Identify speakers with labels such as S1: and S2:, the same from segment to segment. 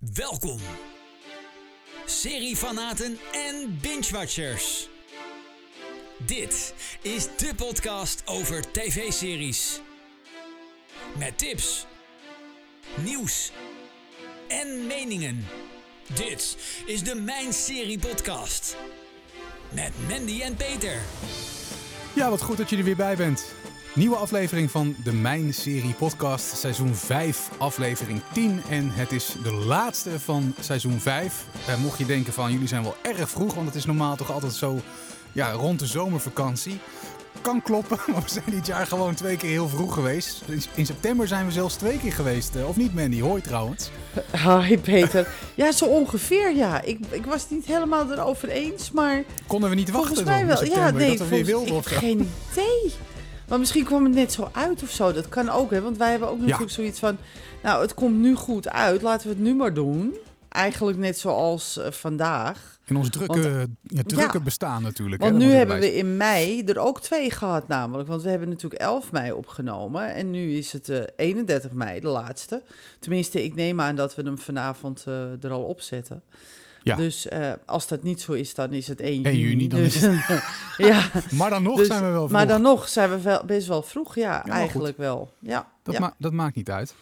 S1: Welkom, seriefanaten en binge-watchers. Dit is de podcast over tv-series. Met tips, nieuws en meningen. Dit is de Mijn Serie Podcast. Met Mandy en Peter.
S2: Ja, wat goed dat je er weer bij bent. Nieuwe aflevering van de Mijn Serie Podcast, seizoen 5, aflevering 10. En het is de laatste van seizoen 5. Eh, mocht je denken van jullie zijn wel erg vroeg, want het is normaal toch altijd zo ja, rond de zomervakantie. Kan kloppen, maar we zijn dit jaar gewoon twee keer heel vroeg geweest. In- september zijn we zelfs twee keer geweest. eh, Of niet, Mandy? Hoi trouwens.
S3: Hi Peter. Ja, zo ongeveer ja. Ik, ik was het niet helemaal erover eens, maar
S2: Konden we niet
S3: volgens
S2: wachten
S3: mij
S2: dan
S3: wel. Ja, nee,
S2: we weer
S3: volgens,
S2: wilden
S3: ik
S2: of
S3: geen idee. Maar misschien kwam het net zo uit of zo. Dat kan ook, hè. Want wij hebben ook natuurlijk zoiets van... Nou, het komt nu goed uit. Laten we het nu maar doen. Eigenlijk net zoals eh, vandaag.
S2: In ons drukke, ja, drukke
S3: Ja.
S2: bestaan natuurlijk.
S3: Want nu hebben we in mei er ook twee gehad namelijk. Want we hebben natuurlijk 11 mei opgenomen. En nu is het eh 31 mei, de laatste. Tenminste, ik neem aan dat we hem vanavond eh, er al op zetten.
S2: Ja.
S3: Dus eh, als dat niet zo is, dan is het 1
S2: 1
S3: juni.
S2: dan
S3: dus,
S2: is
S3: ja.
S2: Maar dan nog
S3: dus-
S2: zijn we wel
S3: maar dan nog zijn we wel, best wel vroeg. Ja, eigenlijk wel. Ja,
S2: Dat,
S3: ja.
S2: ma- dat maakt niet uit.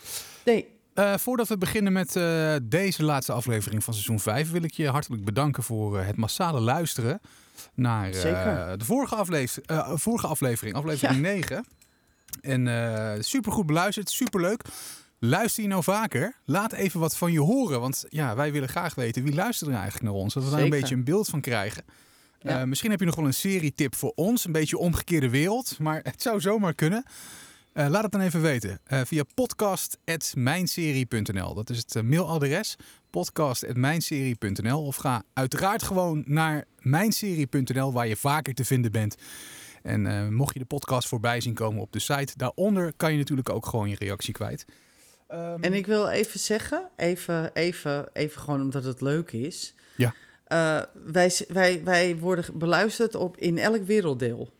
S3: nee.
S2: Eh, voordat we beginnen met eh, deze laatste aflevering van seizoen 5, wil ik je hartelijk bedanken voor het massale luisteren naar de vorige, vorige aflevering, aflevering 9. En supergoed beluisterd, superleuk. Luister je nou vaker? Laat even wat van je horen. Want ja, wij willen graag weten wie luistert er eigenlijk naar ons. Dat we daar een beetje een beeld van krijgen.
S3: Ja.
S2: Eh, misschien heb je nog wel een serietip voor ons. Een beetje omgekeerde wereld. Maar het zou zomaar kunnen. Eh, laat het dan even weten. eh, via podcast.mijnserie.nl. Dat is het mailadres. podcast.mijnserie.nl. Of ga uiteraard gewoon naar mijnserie.nl waar je vaker te vinden bent. En mocht je de podcast voorbij zien komen op de site, daaronder kan je natuurlijk ook gewoon je reactie kwijt. Ehm,
S3: En ik wil even zeggen, even, even, even gewoon omdat het leuk is.
S2: Ja.
S3: Eh, wij, wij, wij worden beluisterd op in elk werelddeel.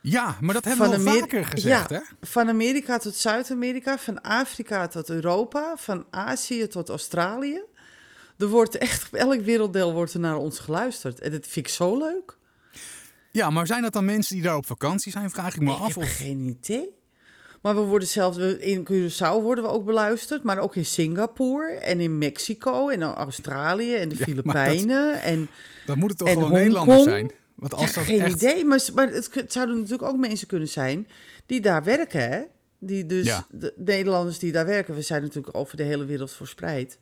S2: ja, maar dat hebben we
S3: Van
S2: al
S3: Amer-
S2: vaker gezegd,
S3: Ja.
S2: hè?
S3: Van Amerika tot Zuid-Amerika, van Afrika tot Europa, van Azië tot Australië. Er wordt echt op elk werelddeel wordt er naar ons geluisterd. En dat vind ik zo leuk.
S2: Ja, maar zijn dat dan mensen die daar op vakantie zijn? Vraag ik me
S3: ik
S2: af.
S3: heb
S2: Of...
S3: geen idee. Maar we worden zelfs in Curaçao worden we ook beluisterd, maar ook in Singapore en in Mexico en in Australië en de
S2: Ja,
S3: Filipijnen en
S2: Dan moet het toch gewoon? Nederlanders zijn? Want als
S3: ja,
S2: dat
S3: geen
S2: echt...
S3: idee. Maar, maar het, het zouden natuurlijk ook mensen kunnen zijn die daar werken, hè? Die dus
S2: Ja.
S3: de Nederlanders die daar werken, we zijn natuurlijk over de hele wereld verspreid.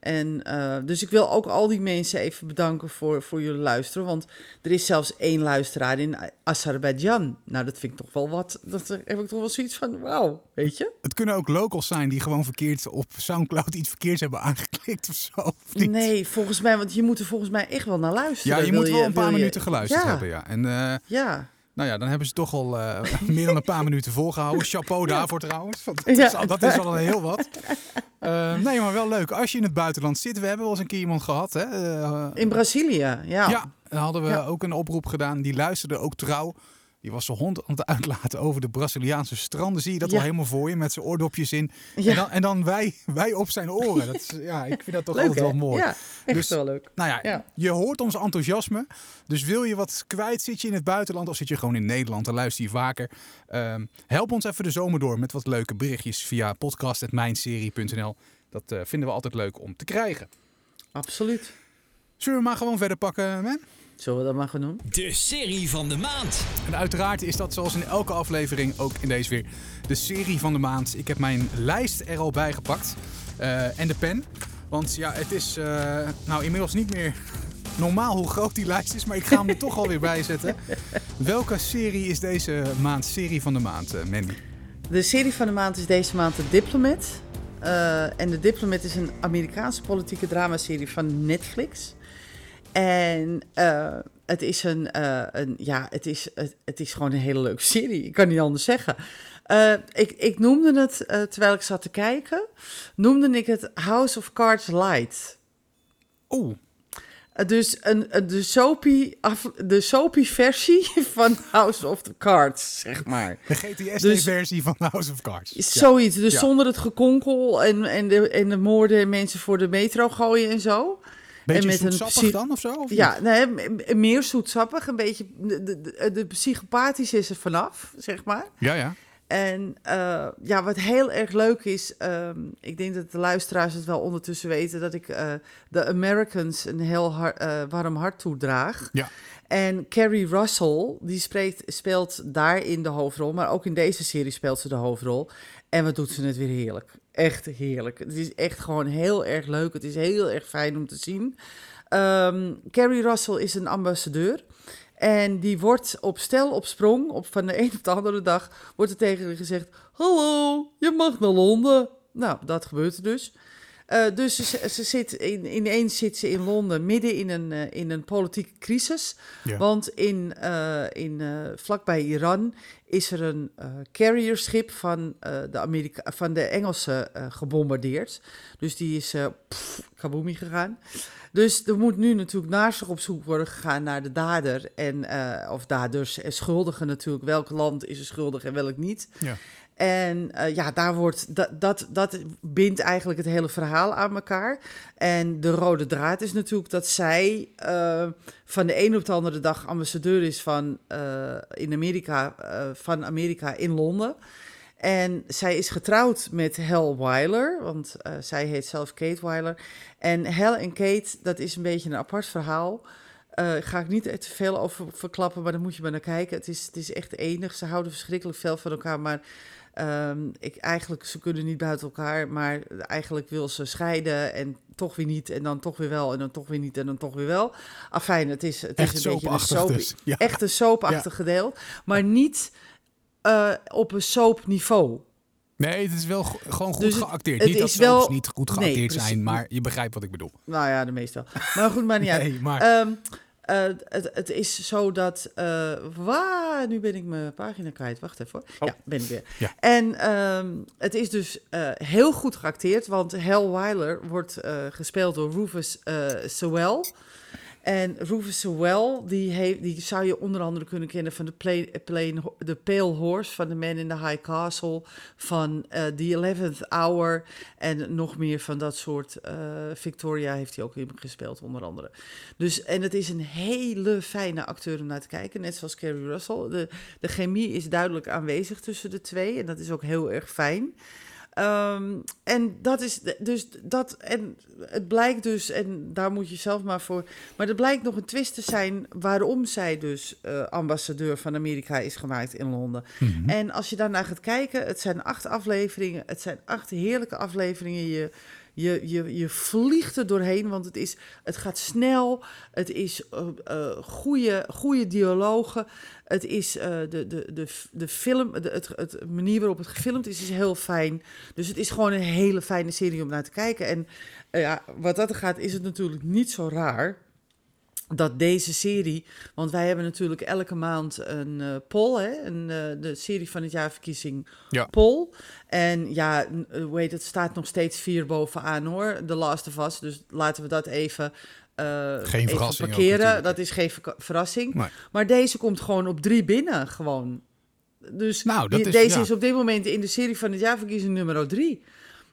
S3: En eh, dus ik wil ook al die mensen even bedanken voor, voor jullie luisteren. Want er is zelfs één luisteraar in Azerbeidzjan. Nou, dat vind ik toch wel wat. Dat heb ik toch wel zoiets van, wauw, weet je?
S2: Het kunnen ook locals zijn die gewoon verkeerd op Soundcloud iets verkeerds hebben aangeklikt of zo. of?
S3: Nee, volgens mij, want je moet er volgens mij echt wel naar luisteren.
S2: Ja, je moet wel een paar
S3: je-
S2: minuten geluisterd
S3: ja,
S2: hebben, ja. En eh,
S3: Ja,
S2: nou ja, dan hebben ze toch al eh, meer dan een paar minuten volgehouden. Chapeau daarvoor trouwens. Dat, is al, dat is al een heel wat. Eh, nee, maar wel leuk. Als je in het buitenland zit, we hebben wel eens een keer iemand gehad. Hè? eh,
S3: in Brazilië, ja.
S2: Ja, dan hadden we
S3: Ja.
S2: ook een oproep gedaan. Die luisterde ook trouw. Die was zijn hond aan het uitlaten over de Braziliaanse stranden. Zie je dat
S3: Ja.
S2: wel helemaal voor je met zijn oordopjes in.
S3: Ja.
S2: En dan, en dan wij, wij op zijn oren. Dat is, ja, ik vind dat toch
S3: Leuk,
S2: altijd wel mooi.
S3: Ja, echt
S2: Dus-
S3: wel leuk.
S2: Nou ja,
S3: Ja.
S2: je hoort ons enthousiasme. Dus wil je wat kwijt, zit je in het buitenland of zit je gewoon in Nederland, dan luister je vaker. Ehm, help ons even de zomer door met wat leuke berichtjes via podcast.mijnserie.nl. Dat eh, vinden we altijd leuk om te krijgen.
S3: Absoluut.
S2: Zullen we maar gewoon verder pakken, man?
S3: Zullen we dat maar gaan doen?
S1: De serie van de maand.
S2: En uiteraard is dat zoals in elke aflevering ook in deze weer de serie van de maand. Ik heb mijn lijst er al bij gepakt. Eh, en de pen. Want ja, het is eh, nou inmiddels niet meer normaal hoe groot die lijst is. Maar ik ga hem er toch alweer bij zetten. Welke serie is deze maand serie van de maand, eh, Mandy?
S3: De serie van de maand is deze maand The Diplomat. Eh, en The Diplomat is een Amerikaanse politieke dramaserie van Netflix. En eh, het is een, eh, een ja, het is, het, het is gewoon een hele leuke serie. Ik kan niet anders zeggen. Eh, ik, ik noemde het, terwijl ik zat te kijken, noemde ik het House of Cards Light.
S2: Oeh,
S3: dus een, de, soapy af, de soapy versie van House of the Cards, zeg maar.
S2: De GTS-versie dus, van House of Cards.
S3: Zoiets, dus ja. zonder het gekonkel en, en, de, en de moorden en mensen voor de metro gooien en zo.
S2: Beetje en met zoetsappig een dan of zo? Of
S3: ja, nee, meer zoetsappig. Een beetje, de, de, de psychopathisch is er vanaf, zeg maar.
S2: Ja, ja.
S3: En uh, ja, wat heel erg leuk is, um, ik denk dat de luisteraars het wel ondertussen weten, dat ik uh, de Americans een heel har uh, warm hart toedraag.
S2: Ja.
S3: En Carrie Russell, die spreekt, speelt daarin de hoofdrol, maar ook in deze serie speelt ze de hoofdrol. En wat doet ze het weer heerlijk. Echt heerlijk. Het is echt gewoon heel erg leuk. Het is heel erg fijn om te zien. Um, Carrie Russell is een ambassadeur. En die wordt op stel op sprong, op van de een op de andere dag, wordt er tegen haar gezegd: Hallo, je mag naar Londen. Nou, dat gebeurt er dus. Uh, dus ze, ze, zit in, ineens zit ze in Londen midden in een, uh, in een politieke crisis.
S2: Ja.
S3: Want in, uh, in, vlakbij Iran is er een carrierschip van, de, Amerika van de Engelsen gebombardeerd. Dus die is pff, kaboomie gegaan. Dus er moet nu natuurlijk naast zich op zoek worden gegaan naar de dader. En, of daders en schuldigen natuurlijk. Welk land is er schuldig en welk niet.
S2: Ja.
S3: En uh, ja, daar wordt, dat, dat, dat bindt eigenlijk het hele verhaal aan elkaar. En de rode draad is natuurlijk dat zij uh, van de een op de andere dag ambassadeur is van, in Amerika, van Amerika in Londen. En zij is getrouwd met Hal Weiler, want zij heet zelf Kate Weiler. En Hal en Kate, dat is een beetje een apart verhaal. Uh, ga ik niet te veel over verklappen, maar dan moet je maar naar kijken. Het is, het is echt enig. Ze houden verschrikkelijk veel van elkaar, maar um, ik, eigenlijk, ze kunnen niet buiten elkaar. Maar eigenlijk wil ze scheiden en toch weer niet. En dan toch weer wel en dan toch weer niet en dan toch weer wel. Afijn, het is, het
S2: echt
S3: is een beetje een
S2: soap, dus. ja.
S3: echt een soapachtig ja. gedeel. Maar niet uh, op een soapniveau.
S2: Nee, het is wel gewoon goed dus geacteerd. niet dat wel... niet goed geacteerd nee, zijn, maar je begrijpt wat ik bedoel.
S3: Nou ja, de meeste wel. Maar goed, maar niet
S2: nee, uit. Maar...
S3: Um, uh, het, het, is zo dat. Uh, nu ben ik mijn pagina kwijt. Wacht even. Hoor. Oh. Ja, ben ik weer.
S2: Ja.
S3: En um, het is dus uh, heel goed geacteerd, want Hal Weiler wordt gespeeld door Rufus Sewell. En Rufus Sewell, die, die zou je onder andere kunnen kennen van de, de Pale Horse, van The Man in the High Castle, van uh, The Eleventh Hour en nog meer van dat soort. Uh, Victoria heeft hij ook in gespeeld, onder andere. Dus, en het is een hele fijne acteur om naar te kijken, net zoals Carrie Russell. De, de chemie is duidelijk aanwezig tussen de twee en dat is ook heel erg fijn. Um, en dat is dus dat. En het blijkt dus, en daar moet je zelf maar voor. Maar er blijkt nog een twist te zijn waarom zij dus uh, ambassadeur van Amerika is gemaakt in Londen.
S2: Mhm.
S3: Mm -hmm. En als je daarnaar gaat kijken, het zijn acht afleveringen. Het zijn acht heerlijke afleveringen. Je, je, je, je vliegt er doorheen, want het, is, het gaat snel. Het is uh, uh, goede, goede dialogen. Het is uh, de, de, de, de film, de het, het manier waarop het gefilmd is, is heel fijn. Dus het is gewoon een hele fijne serie om naar te kijken. En ja, wat dat gaat, is het natuurlijk niet zo raar dat deze serie, want wij hebben natuurlijk elke maand een uh, poll, hè, een, uh, de serie van het jaarverkiezing
S2: ja.
S3: poll. En ja, hoe heet het, staat nog steeds vier bovenaan hoor, The Last of Us. Dus laten we dat even, uh,
S2: geen
S3: even parkeren. Ook, dat is geen verrassing.
S2: Nee.
S3: Maar deze komt gewoon op drie binnen, gewoon. Dus
S2: nou,
S3: die,
S2: is,
S3: deze
S2: ja.
S3: is op dit moment in de serie van het jaarverkiezing nummer drie.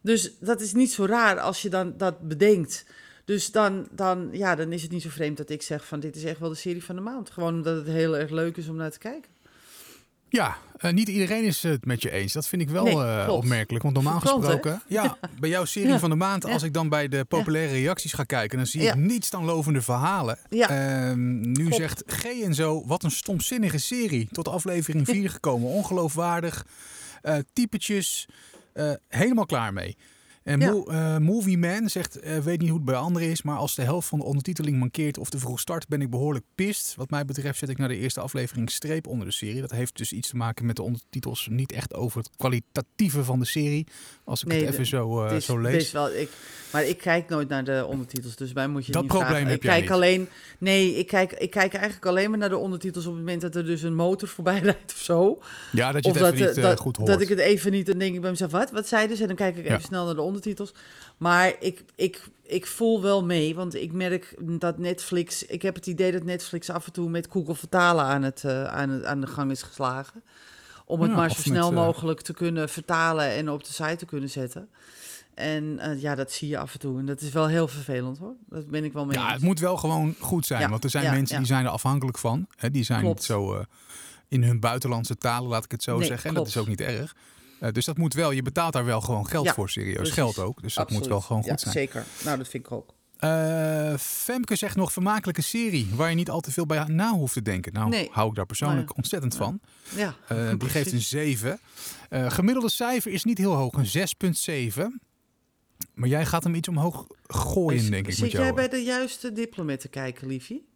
S3: Dus dat is niet zo raar als je dan dat bedenkt. Dus dan, dan, ja, dan is het niet zo vreemd dat ik zeg van dit is echt wel de serie van de maand. Gewoon omdat het heel erg leuk is om naar te kijken.
S2: Ja, uh, niet iedereen is het met je eens. Dat vind ik wel
S3: Nee,
S2: uh,
S3: klopt.
S2: opmerkelijk. Want normaal
S3: Verklant, hè?
S2: gesproken, ja, bij jouw serie
S3: Ja.
S2: van de maand, als
S3: Ja.
S2: ik dan bij de populaire reacties ga kijken, dan zie ik niets dan lovende verhalen.
S3: Ja.
S2: Ehm, nu
S3: Klopt.
S2: zegt G en zo, wat een stomzinnige serie. Tot aflevering 4 gekomen, ongeloofwaardig. Eh typetjes, eh, helemaal klaar mee. En
S3: Ja.
S2: Mo- eh, Movie Man zegt, eh, weet niet hoe het bij anderen is, maar als de helft van de ondertiteling mankeert of te vroeg start, ben ik behoorlijk pist. Wat mij betreft zet ik naar de eerste aflevering streep onder de serie. Dat heeft dus iets te maken met de ondertitels, niet echt over het kwalitatieve van de serie. Als ik
S3: Nee,
S2: het even zo,
S3: is
S2: zo lees.
S3: wel, ik, maar ik kijk nooit naar de ondertitels, dus mij moet je
S2: Dat
S3: niet
S2: probleem
S3: vragen.
S2: heb
S3: ik kijk
S2: niet.
S3: alleen, nee, ik kijk, ik kijk eigenlijk alleen maar naar de ondertitels op het moment dat er dus een motor voorbij rijdt of zo.
S2: Ja, dat je
S3: of
S2: het even
S3: eh,
S2: niet eh,
S3: dat,
S2: goed hoort.
S3: dat ik het even niet, dan denk ik bij mezelf, wat, wat zeiden ze? En dan kijk ik even
S2: Ja.
S3: snel naar de ondertitels. Maar ik, ik, ik voel wel mee, want ik merk dat Netflix... Ik heb het idee dat Netflix af en toe met Google vertalen aan, het, eh, aan, het, aan de gang is geslagen. Om het
S2: Ja,
S3: maar zo snel
S2: met,
S3: mogelijk te kunnen vertalen en op de site te kunnen zetten. En eh, ja, dat zie je af en toe. En dat is wel heel vervelend hoor. Dat ben ik wel mee
S2: Ja, het moet wel gewoon goed zijn.
S3: Ja,
S2: Want er zijn
S3: ja,
S2: mensen
S3: ja.
S2: die zijn er afhankelijk van. Hè, die zijn
S3: Klopt.
S2: niet zo eh, in hun buitenlandse talen, laat ik het zo
S3: Nee,
S2: zeggen. En dat is ook niet erg. Eh, dus dat moet wel. Je betaalt daar wel gewoon geld voor, serieus
S3: precies.
S2: geld ook. Dus dat
S3: Absoluut.
S2: moet wel gewoon goed
S3: ja,
S2: zijn.
S3: Zeker. Nou, dat vind ik ook.
S2: Femke zegt nog vermakelijke serie waar je niet al te veel bij na hoeft te denken. Nou,
S3: Nee.
S2: hou ik daar persoonlijk
S3: Nee.
S2: ontzettend van.
S3: Ja,
S2: die geeft een
S3: precies.
S2: 7. Eh, gemiddelde cijfer is niet heel hoog, een 6,7. Maar jij gaat hem iets omhoog gooien,
S3: Is-
S2: denk ik.
S3: Zit
S2: met jou.
S3: jij bij de juiste diplomat te kijken, liefie?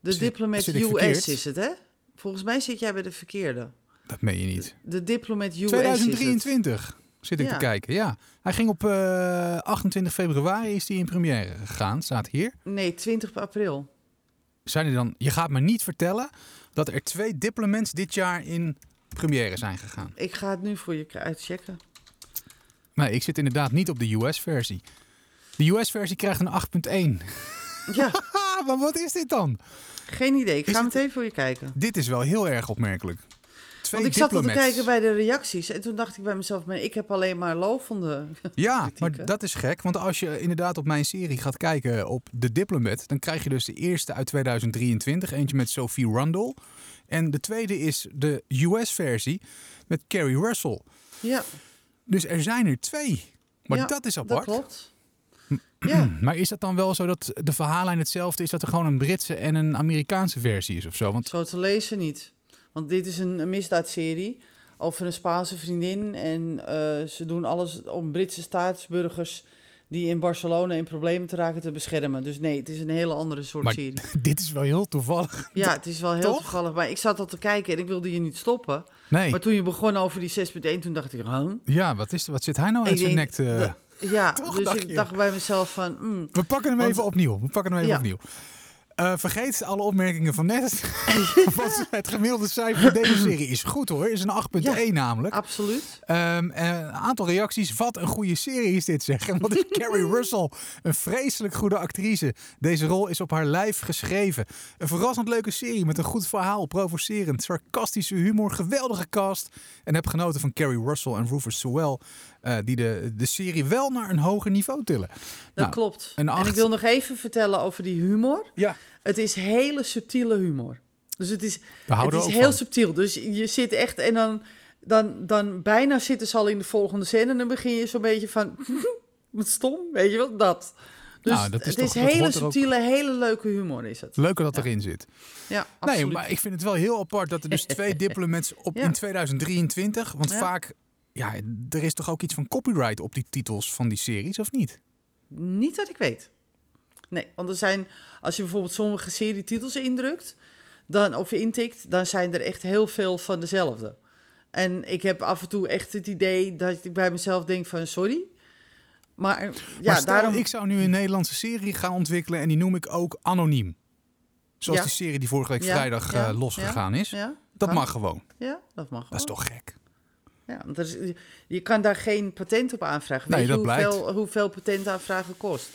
S3: De
S2: Zit-
S3: diplomat
S2: zit
S3: US
S2: verkeerd?
S3: is het, hè? Volgens mij zit jij bij de verkeerde.
S2: Dat meen je niet.
S3: De diplomat US is het.
S2: 2023 zit ik
S3: Ja.
S2: te kijken, ja. Hij ging op eh, 28 februari is hij in première gegaan, staat hier.
S3: Nee, 20 april.
S2: Zijn er dan, je gaat me niet vertellen dat er twee diplomats dit jaar in première zijn gegaan.
S3: Ik ga het nu voor je uitchecken.
S2: Nee, ik zit inderdaad niet op de US-versie. De US-versie krijgt een 8.1.
S3: Ja,
S2: maar wat is dit dan?
S3: geen idee. Ik
S2: Is
S3: ga
S2: het-
S3: meteen voor je kijken.
S2: Dit is wel heel erg opmerkelijk. Twee
S3: Want ik zat al te kijken bij de reacties. En toen dacht ik bij mezelf, maar ik heb alleen maar lovende.
S2: Ja, maar dat is gek. Want als je inderdaad op mijn serie gaat kijken op The Diplomat... dan krijg je dus de eerste uit 2023. Eentje met Sophie Rundle. En de tweede is de US-versie met Carrie Russell.
S3: Ja,
S2: Dus er zijn er twee. Maar
S3: Ja,
S2: dat is
S3: dat
S2: apart.
S3: klopt. Ja,
S2: Maar is dat dan wel zo dat de verhaallijn hetzelfde is... dat er gewoon een Britse en een Amerikaanse versie is of zo? Want
S3: zo te lezen niet. Want dit is een, een misdaadserie over een Spaanse vriendin. En eh, ze doen alles om Britse staatsburgers die in Barcelona in problemen te raken te beschermen. Dus nee, het is een hele andere soort
S2: Maar-
S3: serie.
S2: dit is wel heel toevallig.
S3: Ja, het is wel heel
S2: Toch?
S3: toevallig. Maar ik zat al te kijken en ik wilde je niet stoppen.
S2: Nee.
S3: Maar toen je begon over die 6.1, toen dacht ik, huh?
S2: Ja, wat, is, wat zit hij nou uit
S3: Ik
S2: zijn nek te...
S3: Ja,
S2: Toch,
S3: dus
S2: dacht
S3: ik dacht bij mezelf van... mm,
S2: We pakken hem
S3: Want-
S2: even opnieuw. We pakken hem even
S3: Ja.
S2: opnieuw. Eh, vergeet alle opmerkingen van net. Want het gemiddelde cijfer van deze serie is goed hoor. Is een 8.1
S3: Ja.
S2: namelijk.
S3: absoluut.
S2: Ehm, en een aantal reacties. Wat een goede serie is dit zeg. En wat is Carrie Russell? Een vreselijk goede actrice. Deze rol is op haar lijf geschreven. Een verrassend leuke serie met een goed verhaal. Provocerend, sarcastische humor. Geweldige cast. En heb genoten van Carrie Russell en Rufus Sewell. Eh, die de, de serie wel naar een hoger niveau tillen.
S3: Dat
S2: Nou,
S3: klopt.
S2: een
S3: En ik wil nog even vertellen over die humor.
S2: Ja.
S3: Het is hele subtiele humor. Dus het is, het is heel
S2: van.
S3: subtiel. Dus je zit echt en dan, dan, dan bijna zitten ze al in de volgende scène. En dan begin je zo'n beetje van, wat stom, weet je wel, dat. Dus
S2: Nou, dat is
S3: het
S2: toch-
S3: is
S2: dat
S3: hele
S2: ook-
S3: subtiele, hele leuke humor is het.
S2: Leuker dat
S3: Ja.
S2: erin zit.
S3: Ja,
S2: Nee,
S3: absoluut.
S2: maar ik vind het wel heel apart dat er dus twee diplomats op
S3: Ja.
S2: in 2023. Want vaak, ja, er is toch ook iets van copyright op die titels van die series, of niet?
S3: Niet dat ik weet. Nee, want er zijn, als je bijvoorbeeld sommige serietitels indrukt, dan, of intikt, dan zijn er echt heel veel van dezelfde. En ik heb af en toe echt het idee dat ik bij mezelf denk van sorry. Maar ja,
S2: maar stel,
S3: daarom...
S2: ik zou nu een Nederlandse serie gaan ontwikkelen en die noem ik ook Anoniem. Zoals
S3: Ja.
S2: die serie die vorige week
S3: Ja,
S2: vrijdag
S3: ja,
S2: eh, losgegaan is.
S3: Ja,
S2: Dat mag gewoon.
S3: Ja, dat mag
S2: Dat is toch gek?
S3: Ja, want is, je kan daar geen patent op aanvragen.
S2: Nee,
S3: Weet
S2: dat blijkt.
S3: hoeveel, hoeveel patentaanvragen kost?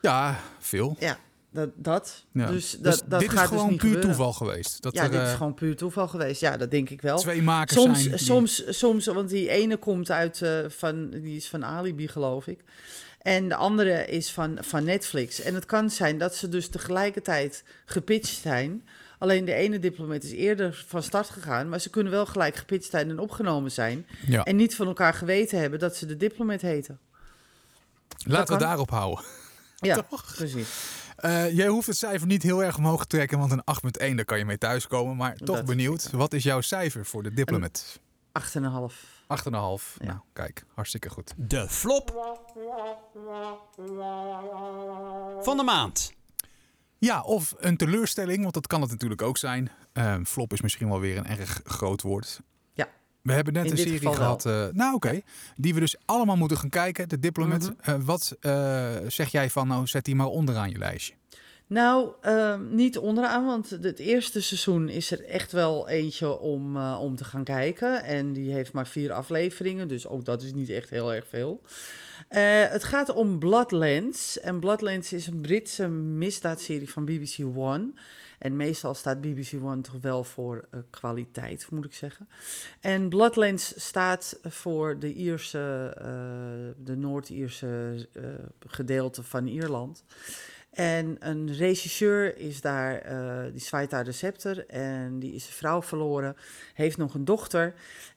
S2: Ja, veel.
S3: Ja, dat. dat.
S2: Ja.
S3: Dus dat,
S2: Dus
S3: dat
S2: dit
S3: gaat
S2: is gewoon
S3: dus niet
S2: puur
S3: gebeuren.
S2: toeval geweest. Dat
S3: Ja,
S2: er
S3: dit is
S2: eh,
S3: gewoon puur toeval geweest. Ja, dat denk ik wel.
S2: twee makers
S3: Soms,
S2: zijn. die-
S3: soms, soms, want die ene komt uit eh, van, die is van Alibi, geloof ik. En de andere is van, van Netflix. En het kan zijn dat ze dus tegelijkertijd gepitcht zijn. Alleen de ene diplomat is eerder van start gegaan, maar ze kunnen wel gelijk gepitcht zijn en opgenomen zijn.
S2: Ja.
S3: En niet van elkaar geweten hebben dat ze de diplomat heten.
S2: Laten we daarop houden.
S3: Ja,
S2: Toch?
S3: precies.
S2: Eh, jij hoeft het cijfer niet heel erg omhoog te trekken, want een 8.1, daar kan je mee thuiskomen. Maar toch
S3: Dat
S2: benieuwd, wat is jouw cijfer voor de Diplomat?
S3: 8,5.
S2: 8,5.
S3: Ja.
S2: Nou, kijk, hartstikke goed.
S1: De flop van de maand.
S2: Ja, of een teleurstelling, want dat kan het natuurlijk ook zijn. Eh, flop is misschien wel weer een erg groot woord.
S3: Ja.
S2: We hebben net
S3: In
S2: een serie gehad, eh, nou oké, die we dus allemaal moeten gaan kijken. De Diplomat.
S3: Mhm.
S2: Eh, wat eh, zeg jij van, nou zet die maar onderaan je lijstje?
S3: Nou, ehm, niet onderaan, want het eerste seizoen is er echt wel eentje om, om te gaan kijken. En die heeft maar vier afleveringen, dus ook dat is niet echt heel erg veel. Eh, het gaat om Bloodlands. En Bloodlands is een Britse misdaadserie van BBC One. En meestal staat BBC One toch wel voor eh, kwaliteit, moet ik zeggen. En Bloodlands staat voor de Ierse, eh, de Noord-Ierse gedeelte van Ierland. En een regisseur is daar, eh, die zwaait daar de scepter en die is zijn vrouw verloren, heeft nog een dochter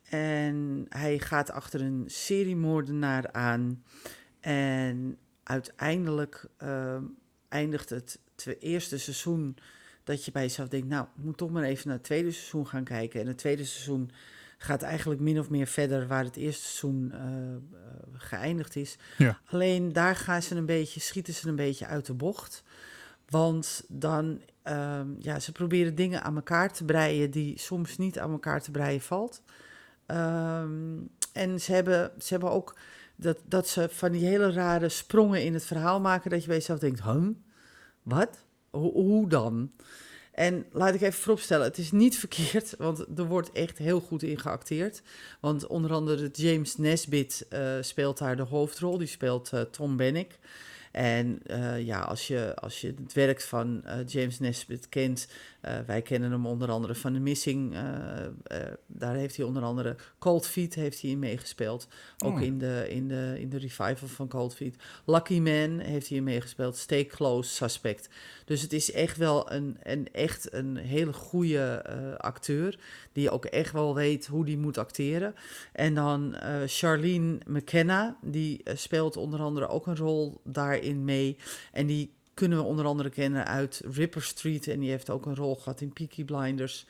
S3: en hij gaat achter een seriemoordenaar aan. En uiteindelijk ehm, eindigt het eerste seizoen dat je bij jezelf denkt, nou, moet toch maar even naar het tweede seizoen gaan kijken. En het tweede seizoen gaat eigenlijk min of meer verder waar het eerste seizoen eh, eh, geëindigd is.
S2: Ja.
S3: Alleen daar gaan ze een beetje, schieten ze een beetje uit de bocht. Want dan, ehm, ja, ze proberen dingen aan elkaar te breien die soms niet aan elkaar te breien valt. Ehm, en ze hebben, ze hebben ook dat, dat ze van die hele rare sprongen in het verhaal maken, dat je bij jezelf denkt, huh? Wat? Hoe dan? En laat ik even vooropstellen, het is niet verkeerd, want er wordt echt heel goed in geacteerd. Want onder andere James Nesbitt eh, speelt daar de hoofdrol, die speelt eh, Tom Bennick. En eh, ja, als je, als je het werk van James Nesbitt kent, eh, wij kennen hem onder andere van The Missing. eh, eh, daar heeft hij onder andere Cold Feet heeft hij in meegespeeld. Ook
S2: Oh.
S3: in, de, in, de, in de revival van Cold Feet. Lucky Man heeft hij in meegespeeld. Stay Close, Suspect. Dus het is echt wel een, een, echt een hele goede acteur. Die ook echt wel weet hoe die moet acteren. En dan Charlene McKenna. Die speelt onder andere ook een rol daarin mee. En die kunnen we onder andere kennen uit Ripper Street. En die heeft ook een rol gehad in Peaky Blinders.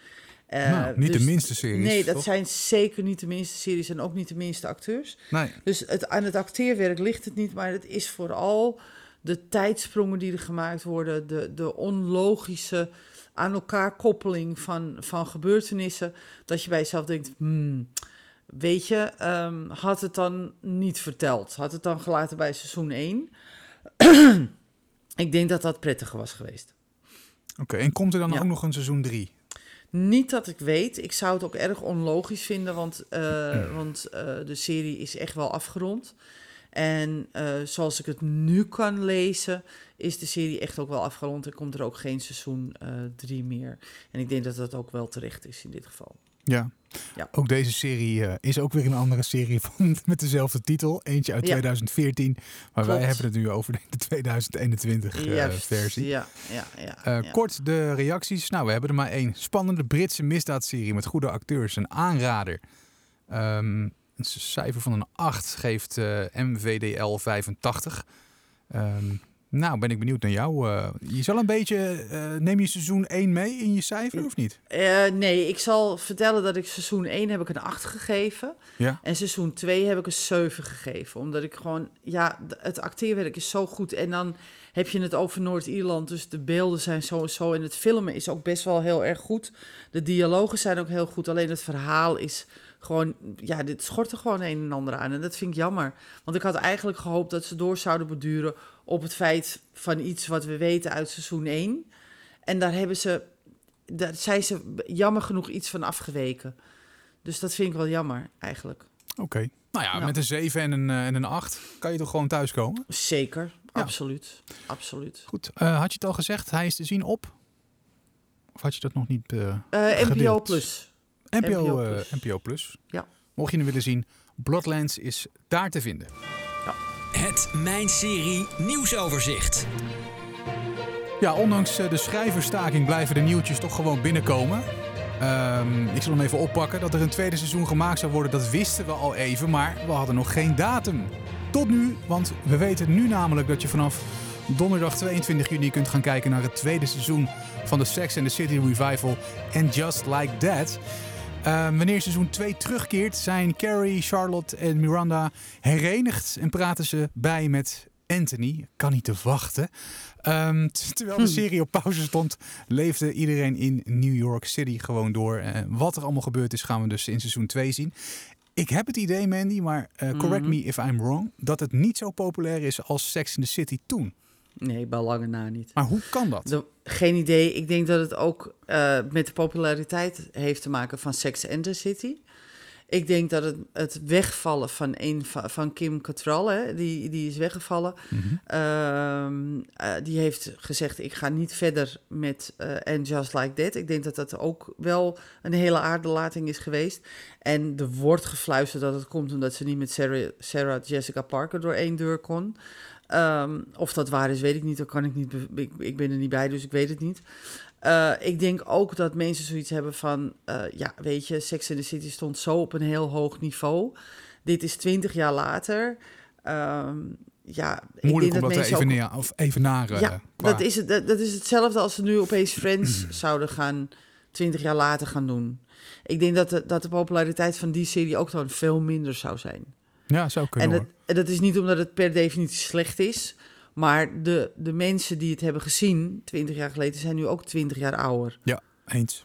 S3: Eh,
S2: Nou, niet de
S3: dus-
S2: minste series,
S3: Nee, dat
S2: toch?
S3: zijn zeker niet de minste series en ook niet de minste acteurs.
S2: Nee.
S3: Dus het, aan het acteerwerk ligt het niet, maar het is vooral de tijdsprongen die er gemaakt worden, de, de onlogische aan elkaar koppeling van, van gebeurtenissen, dat je bij jezelf denkt, hmm, weet je, ehm, had het dan niet verteld, had het dan gelaten bij seizoen 1. Ik denk dat dat prettiger was geweest.
S2: Oké, en komt er dan
S3: Ja.
S2: ook nog een seizoen 3?
S3: Niet dat ik weet. Ik zou het ook erg onlogisch vinden, want, eh, want eh, de serie is echt wel afgerond. En eh, zoals ik het nu kan lezen, is de serie echt ook wel afgerond en komt er ook geen seizoen 3 meer. En ik denk dat dat ook wel terecht is in dit geval.
S2: Ja.
S3: Ja.
S2: Ook deze serie eh, is ook weer een andere serie van, met dezelfde titel. Eentje uit
S3: Ja.
S2: 2014. Maar wij hebben het nu over de 2021 eh, versie.
S3: Ja, ja, ja. Ja.
S2: Kort de reacties. Nou, we hebben er maar één. Spannende Britse misdaadserie met goede acteurs. Een aanrader. Ehm, een cijfer van een 8 geeft MVDL 85. Ehm, nou, ben ik benieuwd naar jou. eh. je zal een beetje... eh, neem je seizoen 1 mee in je cijfer of niet?
S3: Eh, nee, ik zal vertellen dat ik seizoen 1 heb ik een 8 gegeven.
S2: Ja.
S3: En seizoen 2 heb ik een 7 gegeven. Omdat ik gewoon, ja, het acteerwerk is zo goed. En dan heb je het over Noord-Ierland. Dus de beelden zijn zo en zo. En het filmen is ook best wel heel erg goed. De dialogen zijn ook heel goed. Alleen het verhaal is gewoon, ja, dit schort er gewoon een en ander aan. En dat vind ik jammer. Want ik had eigenlijk gehoopt dat ze door zouden beduren op het feit van iets wat we weten uit seizoen 1. En daar hebben ze, daar zijn ze jammer genoeg iets van afgeweken. Dus dat vind ik wel jammer, eigenlijk.
S2: Oké. Nou ja, met een 7 en een, eh, en een 8 kan je toch gewoon thuiskomen?
S3: Zeker, absoluut. Absoluut.
S2: Goed. Eh, had je het al gezegd? Hij is te zien op? Of had je dat nog niet... eh,
S3: Eh, NPO. Plus.
S2: NPO,
S3: NPO
S2: eh,
S3: Plus.
S2: NPO Plus.
S3: Ja.
S2: Mocht je hem willen zien, Bloodlands is daar te vinden.
S1: Het Mijn Serie nieuwsoverzicht.
S2: Ja, ondanks eh, de schrijverstaking blijven de nieuwtjes toch gewoon binnenkomen. Ehm, ik zal hem even oppakken. Dat er een tweede seizoen gemaakt zou worden, dat wisten we al even. Maar we hadden nog geen datum. Tot nu, want we weten nu namelijk dat je vanaf donderdag 22 juni kunt gaan kijken naar het tweede seizoen van de Sex and the City Revival en Just Like That. Ehm, wanneer seizoen 2 terugkeert, zijn Carrie, Charlotte en Miranda herenigd en praten ze bij met Anthony. Kan niet te wachten. Ehm, terwijl de serie op pauze stond, leefde iedereen in New York City gewoon door. Eh, wat er allemaal gebeurd is, gaan we dus in seizoen 2 zien. Ik heb het idee, Mandy, maar eh, correct
S3: Mhm.
S2: me if I'm wrong, dat het niet zo populair is als Sex in the City toen.
S3: Nee, bij lange na niet.
S2: Maar hoe kan dat?
S3: De- geen idee. Ik denk dat het ook eh, met de populariteit heeft te maken van Sex and the City. Ik denk dat het, het wegvallen van, een, van, Kim Cattrall, hè, die, die is weggevallen.
S2: Mhm.
S3: Ehm, eh, die heeft gezegd, ik ga niet verder met eh And Just Like That. Ik denk dat dat ook wel een hele aardelating is geweest. En er wordt gefluisterd dat het komt omdat ze niet met Sarah, Sarah Jessica Parker door één deur kon. Ehm, of dat waar is, weet ik niet. Dat kan ik niet. Ik, ik ben er niet bij, dus ik weet het niet. Eh, ik denk ook dat mensen zoiets hebben van, eh, ja, weet je, Sex in the City stond zo op een heel hoog niveau. Dit is twintig jaar later. Ehm, ja, ik
S2: Moeilijk
S3: denk
S2: om dat te
S3: mensen ook-
S2: even, of
S3: ja,
S2: qua-
S3: dat is, het, dat, dat is hetzelfde als ze nu opeens Friends zouden gaan, twintig jaar later gaan doen. Ik denk dat de, dat de populariteit van die serie ook dan veel minder zou zijn.
S2: Ja, zou kunnen
S3: En dat, en dat is niet omdat het per definitie slecht is, maar de, de mensen die het hebben gezien twintig jaar geleden zijn nu ook twintig jaar ouder.
S2: Eens.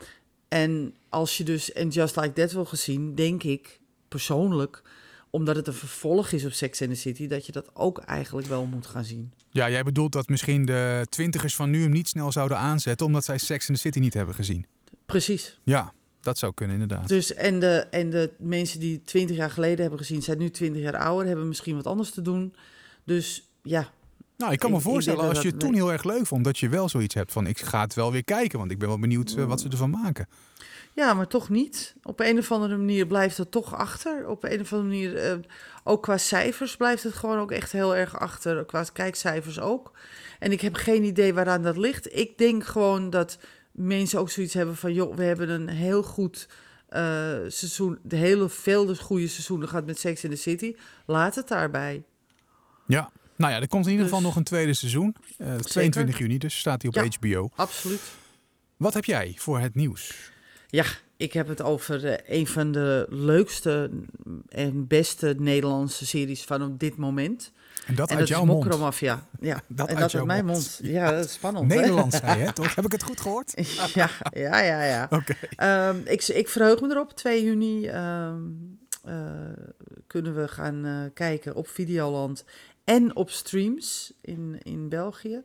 S3: En als je dus en Just Like That wil gezien, denk ik persoonlijk, omdat het een vervolg is op Sex and the City, dat je dat ook eigenlijk wel moet gaan zien.
S2: Ja, jij bedoelt dat misschien de twintigers van nu hem niet snel zouden aanzetten... omdat zij Sex in the City niet hebben gezien.
S3: Precies.
S2: Ja, dat zou kunnen inderdaad.
S3: Dus en de, en de mensen die twintig jaar geleden hebben gezien, zijn nu twintig jaar ouder, hebben misschien wat anders te doen. Dus ja,
S2: Nou, ik kan me
S3: Ik-
S2: voorstellen als
S3: dat
S2: je het toen heel erg leuk vond... dat je wel zoiets hebt van ik ga het wel weer kijken... want ik ben wel benieuwd eh, wat ze ervan maken.
S3: Ja, maar toch niet. Op een of andere manier blijft het toch achter. Op een of andere manier, eh, ook qua cijfers blijft het gewoon ook echt heel erg achter. Qua kijkcijfers ook. En ik heb geen idee waaraan dat ligt. Ik denk gewoon dat mensen ook zoiets hebben van... joh, we hebben een heel goed eh, seizoen... de hele veel goede seizoenen gehad met Sex in the City. Laat het daarbij.
S2: Ja. Nou ja, er komt in ieder
S3: Dus-
S2: geval nog een tweede seizoen. Eh 22 juni, dus staat hij op
S3: Ja.
S2: HBO.
S3: Absoluut.
S2: Wat heb jij voor het nieuws?
S3: Ja, ik heb het over eh, een van de leukste en beste Nederlandse series van op dit moment.
S2: En dat
S3: en
S2: uit
S3: dat
S2: jouw mond.
S3: Mokromafia. Ja,
S2: Dat
S3: en
S2: uit
S3: dat uit mijn
S2: mond.
S3: mond. Ja, dat is spannend.
S2: Nederlands zei je, toch? Heb ik het goed gehoord?
S3: ja, ja, ja. ja.
S2: Oké.
S3: Ehm, ik, ik verheug me erop. 2 juni ehm, eh, kunnen we gaan eh, kijken op Videoland en op streams in, in België.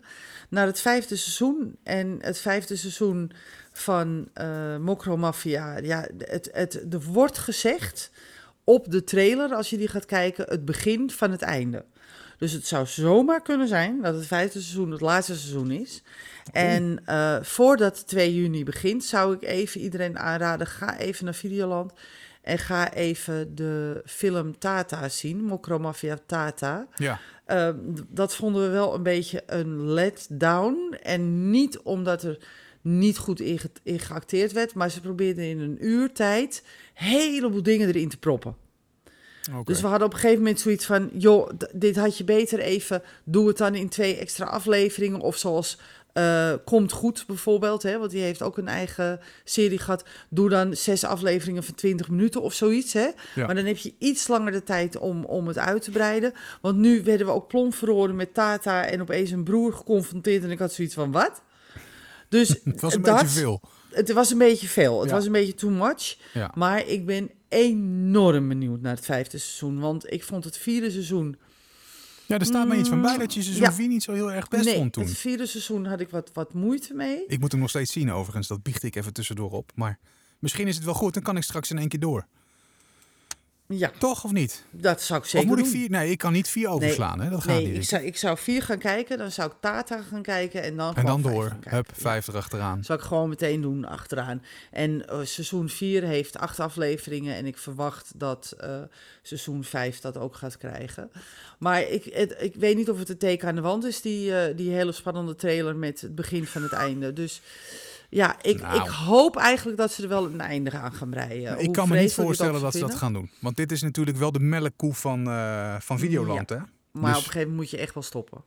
S3: Naar het vijfde seizoen. En het vijfde seizoen van eh Mokro Mafia. Ja, het, het, er wordt gezegd op de trailer, als je die gaat kijken, het begin van het einde. Dus het zou zomaar kunnen zijn dat het vijfde seizoen het laatste seizoen is. En eh, voordat 2 juni begint, zou ik even iedereen aanraden: ga even naar Videoland. En ga even de film Tata zien, Mokro Mafia Tata.
S2: Ja.
S3: Eh, d- dat vonden we wel een beetje een letdown. En niet omdat er niet goed in, ge- in geacteerd werd, maar ze probeerden in een uur tijd een heleboel dingen erin te proppen. Dus we hadden op een gegeven moment zoiets van: joh, dit had je beter even. Doe het dan in twee extra afleveringen. Of zoals eh, Komt Goed bijvoorbeeld, hè, want die heeft ook een eigen serie gehad. Doe dan zes afleveringen van 20 minuten of zoiets. Hè?
S2: Ja.
S3: Maar dan heb je iets langer de tijd om, om het uit te breiden. Want nu werden we ook plomp verloren met Tata en opeens een broer geconfronteerd. En ik had zoiets van: wat? Dus
S2: het was een
S3: dat-
S2: beetje veel.
S3: Het was een beetje veel. Het
S2: Ja.
S3: was een beetje too much.
S2: Ja.
S3: Maar ik ben enorm benieuwd naar het vijfde seizoen. Want ik vond het vierde seizoen.
S2: ja, er staat me iets van bij dat je seizoen
S3: Ja.
S2: 4 niet zo heel erg best
S3: nee,
S2: vond toen.
S3: het vierde seizoen had ik wat, wat moeite mee.
S2: Ik moet hem nog steeds zien overigens, dat biecht ik even tussendoor op. Maar misschien is het wel goed, dan kan ik straks in één keer door.
S3: Ja,
S2: Toch of niet?
S3: dat zou ik zeker
S2: of moet ik vier? Nee, ik kan niet vier overslaan, hè? Dat gaat
S3: nee,
S2: niet.
S3: ik zou, ik zou vier gaan kijken. Dan zou ik Tata gaan kijken. En dan,
S2: en dan
S3: vijf
S2: door. Hup,
S3: Ja.
S2: vijf erachteraan.
S3: Zou ik gewoon meteen doen achteraan. En eh, seizoen 4 heeft acht afleveringen. En ik verwacht dat eh, seizoen 5 dat ook gaat krijgen. Maar ik, het, ik weet niet of het een teken aan de wand is, die, eh, die hele spannende trailer met het begin van het einde. Dus ja, ik,
S2: Nou.
S3: ik hoop eigenlijk dat ze er wel een einde aan gaan breien.
S2: ik
S3: Hoe
S2: kan me niet voorstellen dat ze dat gaan doen. Want dit is natuurlijk wel de melkkoe van, eh, van Videoland, hè?
S3: Maar
S2: Dus-
S3: op een gegeven moment moet je echt wel stoppen.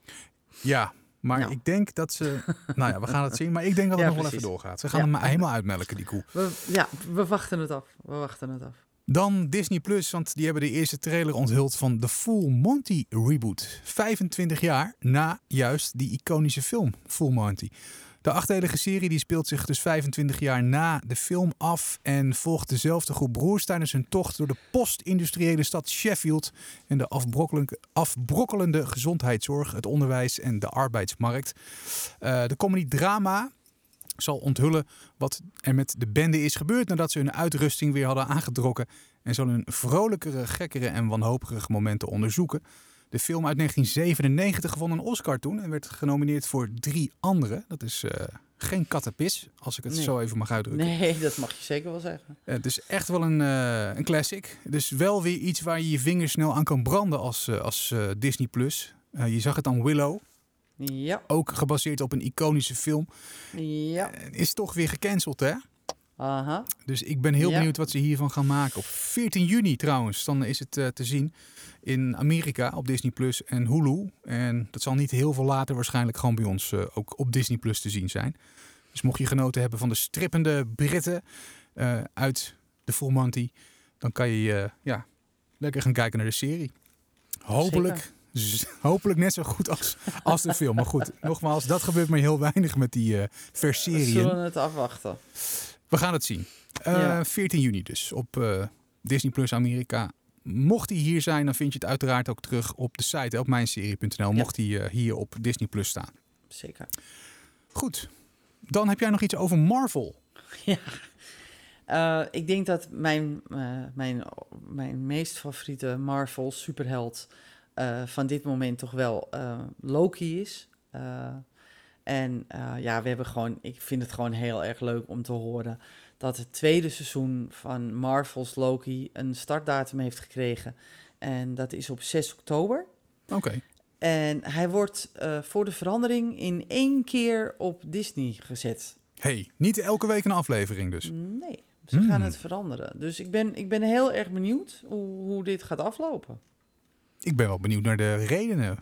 S2: Ja, maar
S3: Nou.
S2: ik denk dat ze... nou ja, we gaan het zien. Maar ik denk dat het
S3: Ja,
S2: nog wel even doorgaat. Ze gaan
S3: Ja.
S2: hem helemaal uitmelken, die koe.
S3: We, ja, we wachten het af. We wachten het af.
S2: Dan Disney Plus, want die hebben de eerste trailer onthuld van de Full Monty reboot. 25 jaar na juist die iconische film Full Monty. De achtdelige serie die speelt zich dus 25 jaar na de film af en volgt dezelfde groep broers tijdens hun tocht door de post-industriële stad Sheffield en de afbrokkelende, gezondheidszorg, het onderwijs en de arbeidsmarkt. Uh, de comedy-drama zal onthullen wat er met de bende is gebeurd nadat ze hun uitrusting weer hadden aangetrokken en zal hun vrolijkere, gekkere en wanhopige momenten onderzoeken. De film uit 1997 won een Oscar toen en werd genomineerd voor drie andere. Dat is uh, geen kattenpis, als ik het zo even mag uitdrukken.
S3: Nee, dat mag je zeker wel zeggen.
S2: Uh, het is echt wel een, uh, een classic. Dus wel weer iets waar je je vingers snel aan kan branden als, als Disney+. Plus. je zag het aan Willow.
S3: Ja.
S2: Ook gebaseerd op een iconische film.
S3: Ja.
S2: Is toch weer gecanceld, hè?
S3: Aha.
S2: Dus ik ben heel benieuwd wat ze hiervan gaan maken. Op 14 juni trouwens, dan is het uh, te zien in Amerika op Disney Plus en Hulu. En dat zal niet heel veel later waarschijnlijk gewoon bij ons uh, ook op Disney Plus te zien zijn. Dus mocht je genoten hebben van de strippende Britten uh, uit de Full Monty, dan kan je ja, lekker gaan kijken naar de serie. Hopelijk. Hopelijk net zo goed als, als de film. Maar goed, nogmaals, dat gebeurt maar heel weinig met die uh, verserien.
S3: Zullen we het afwachten?
S2: We gaan het zien. Uh, ja. 14 juni dus op uh, Disney Plus Amerika. Mocht hij hier zijn, dan vind je het uiteraard ook terug op de site, op mijnserie.nl. Mocht hij uh, hier op Disney Plus staan.
S3: Zeker.
S2: Goed. Dan heb jij nog iets over Marvel.
S3: Ja. Uh, ik denk dat mijn, uh, mijn, mijn meest favoriete Marvel superheld uh, van dit moment toch wel Loki is. En uh, ja, we hebben gewoon, ik vind het gewoon heel erg leuk om te horen dat het tweede seizoen van Marvel's Loki een startdatum heeft gekregen. En dat is op 6 oktober.
S2: Oké. Okay.
S3: En hij wordt uh, voor de verandering in één keer op Disney gezet.
S2: hey, niet elke week een aflevering dus?
S3: Nee, ze hmm. gaan het veranderen. Dus ik ben, ik ben heel erg benieuwd hoe, hoe dit gaat aflopen.
S2: Ik ben wel benieuwd naar de redenen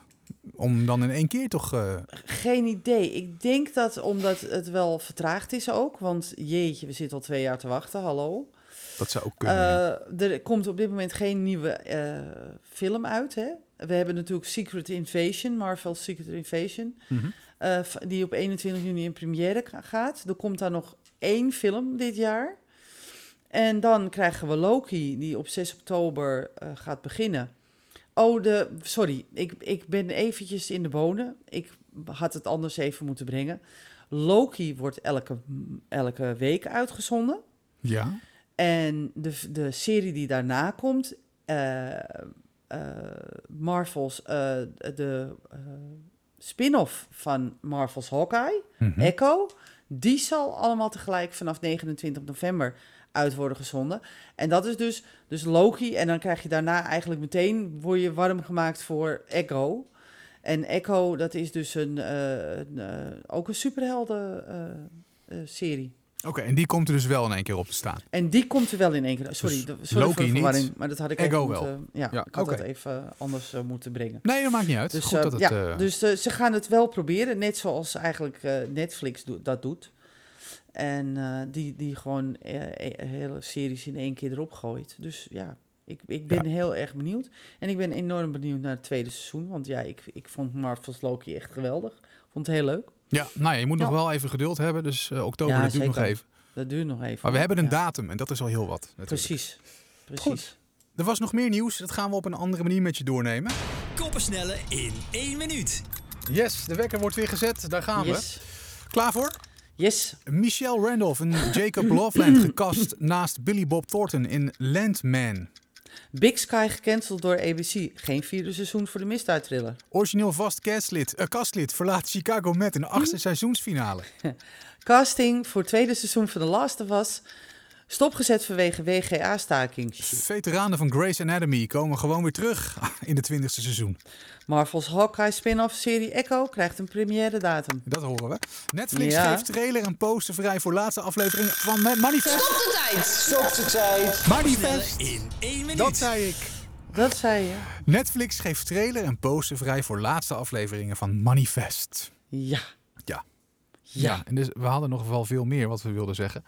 S2: om dan in één keer toch... Uh...
S3: Geen idee. Ik denk dat omdat het wel vertraagd is ook. Want jeetje, we zitten al twee jaar te wachten. Hallo.
S2: Dat zou ook kunnen.
S3: Uh, er komt op dit moment geen nieuwe uh, film uit. Hè? We hebben natuurlijk Secret Invasion, Marvel Secret Invasion. Mm -hmm. die op 21 juni in première gaat. Er komt daar nog één film dit jaar. En dan krijgen we Loki, die op 6 oktober gaat beginnen. Oh, de, sorry, ik, ik ben eventjes in de bonen. Ik had het anders even moeten brengen. Loki wordt elke, elke week uitgezonden.
S2: Ja.
S3: En de, de serie die daarna komt, uh, uh, Marvel's, uh, de spin-off van Marvel's Hawkeye, mm -hmm. Echo, die zal allemaal tegelijk vanaf 29 november uit worden gezonden. En dat is dus, dus Loki. En dan krijg je daarna eigenlijk meteen, word je warm gemaakt voor Echo. En Echo, dat is dus een, uh, een uh, ook een superhelden uh, serie.
S2: Oké, en die komt er dus wel in één keer op te staan.
S3: En die komt er wel in één keer. Sorry,
S2: dus
S3: sorry
S2: Loki
S3: voor de verwarring,
S2: niet,
S3: maar dat had ik even
S2: wel.
S3: moeten, ja,
S2: Ja,
S3: ik had
S2: oké.
S3: dat even anders moeten brengen.
S2: Nee, dat maakt niet uit.
S3: Dus,
S2: Goed
S3: eh,
S2: dat het,
S3: ja,
S2: eh,
S3: dus eh, ze gaan het wel proberen, net zoals eigenlijk eh, Netflix do- dat doet. En eh, die, die gewoon eh, hele series in één keer erop gooit. Dus ja, ik, ik ben
S2: Ja.
S3: heel erg benieuwd. En ik ben enorm benieuwd naar het tweede seizoen. Want ja, ik, ik vond Marvel's Loki echt geweldig. Vond het heel leuk.
S2: ja, nou ja, je moet nog
S3: Ja.
S2: wel even geduld hebben. Dus eh, oktober,
S3: Ja,
S2: dat duurt nog even.
S3: Dat duurt nog even.
S2: Maar we hebben een
S3: Ja,
S2: datum en dat is al heel wat. natuurlijk.
S3: Precies. Precies.
S2: Goed. Er was nog meer nieuws. Dat gaan we op een andere manier met je doornemen.
S1: Koppensnellen in één minuut.
S2: Yes, de wekker wordt weer gezet. Daar gaan
S3: Yes.
S2: we. Klaar voor?
S3: Yes.
S2: Michelle Randolph en Jacob Loveland gekast naast Billy Bob Thornton in Landman.
S3: Big Sky gecanceld door ABC. Geen vierde seizoen voor de misdaadthriller.
S2: Origineel vast castlid, eh, kastlid verlaat Chicago met een achtste seizoensfinale.
S3: Casting voor het tweede seizoen van The Last of Us. Stopgezet vanwege WGA-staking.
S2: Veteranen van Grey's Anatomy komen gewoon weer terug in het twintigste seizoen.
S3: Marvel's Hawkeye spin-off serie Echo krijgt een première datum.
S2: Dat horen we. Netflix
S3: Ja.
S2: geeft trailer en poster vrij voor laatste aflevering van Ma- Manifest.
S4: Stop de tijd.
S2: Manifest!
S1: Snellen in één minuut.
S2: Dat zei ik.
S3: Dat zei je.
S2: Netflix geeft trailer en poster vrij voor laatste afleveringen van Manifest.
S3: Ja.
S2: Ja. En dus we hadden nog wel veel meer wat we wilden zeggen.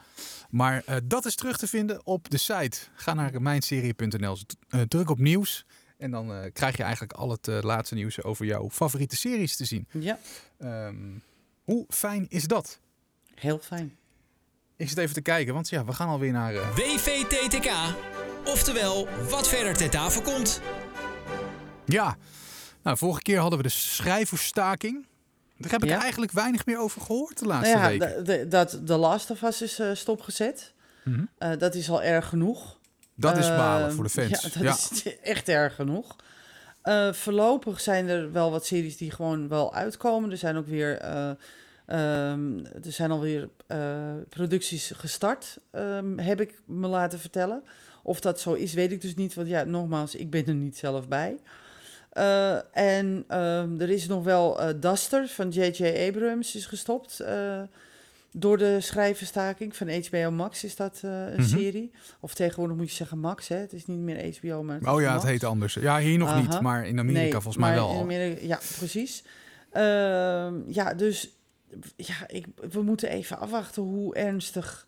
S2: Maar eh, dat is terug te vinden op de site. Ga naar mijnserie.nl, eh, druk op nieuws. En dan eh, krijg je eigenlijk al het laatste nieuws over jouw favoriete series te zien.
S3: Ja.
S2: Ehm, hoe fijn is dat?
S3: Heel fijn.
S2: Ik zit even te kijken, want ja, we gaan alweer naar...
S1: WVTTK. Oftewel, wat verder ter tafel komt.
S2: Ja, nou, vorige keer hadden we de schrijversstaking. Daar heb ik
S3: Ja.
S2: eigenlijk weinig meer over gehoord de laatste
S3: Nou ja,
S2: weken.
S3: de- de- dat The Last of Us is eh, stopgezet.
S2: Mhm.
S3: Eh, dat is al erg genoeg.
S2: Dat is balen
S3: Eh,
S2: voor de fans.
S3: Ja, dat is echt erg genoeg. Eh, voorlopig zijn er wel wat series die gewoon wel uitkomen. Er zijn ook weer, eh, ehm, er zijn alweer producties gestart, ehm, heb ik me laten vertellen. Of dat zo is, weet ik dus niet. Want ja, nogmaals, ik ben er niet zelf bij. Eh, en ehm, er is nog wel eh, Duster van J.J. Abrams is gestopt. eh, door de schrijverstaking van HBO Max is dat een
S2: Mhm.
S3: serie. Of tegenwoordig moet je zeggen Max, hè? Het is niet meer HBO, maar
S2: Oh ja, het heet anders. Ja, hier nog niet, maar in Amerika
S3: Nee,
S2: volgens mij wel
S3: in. Amerika- ja, precies. Ehm, ja, dus ja, ik, we moeten even afwachten hoe ernstig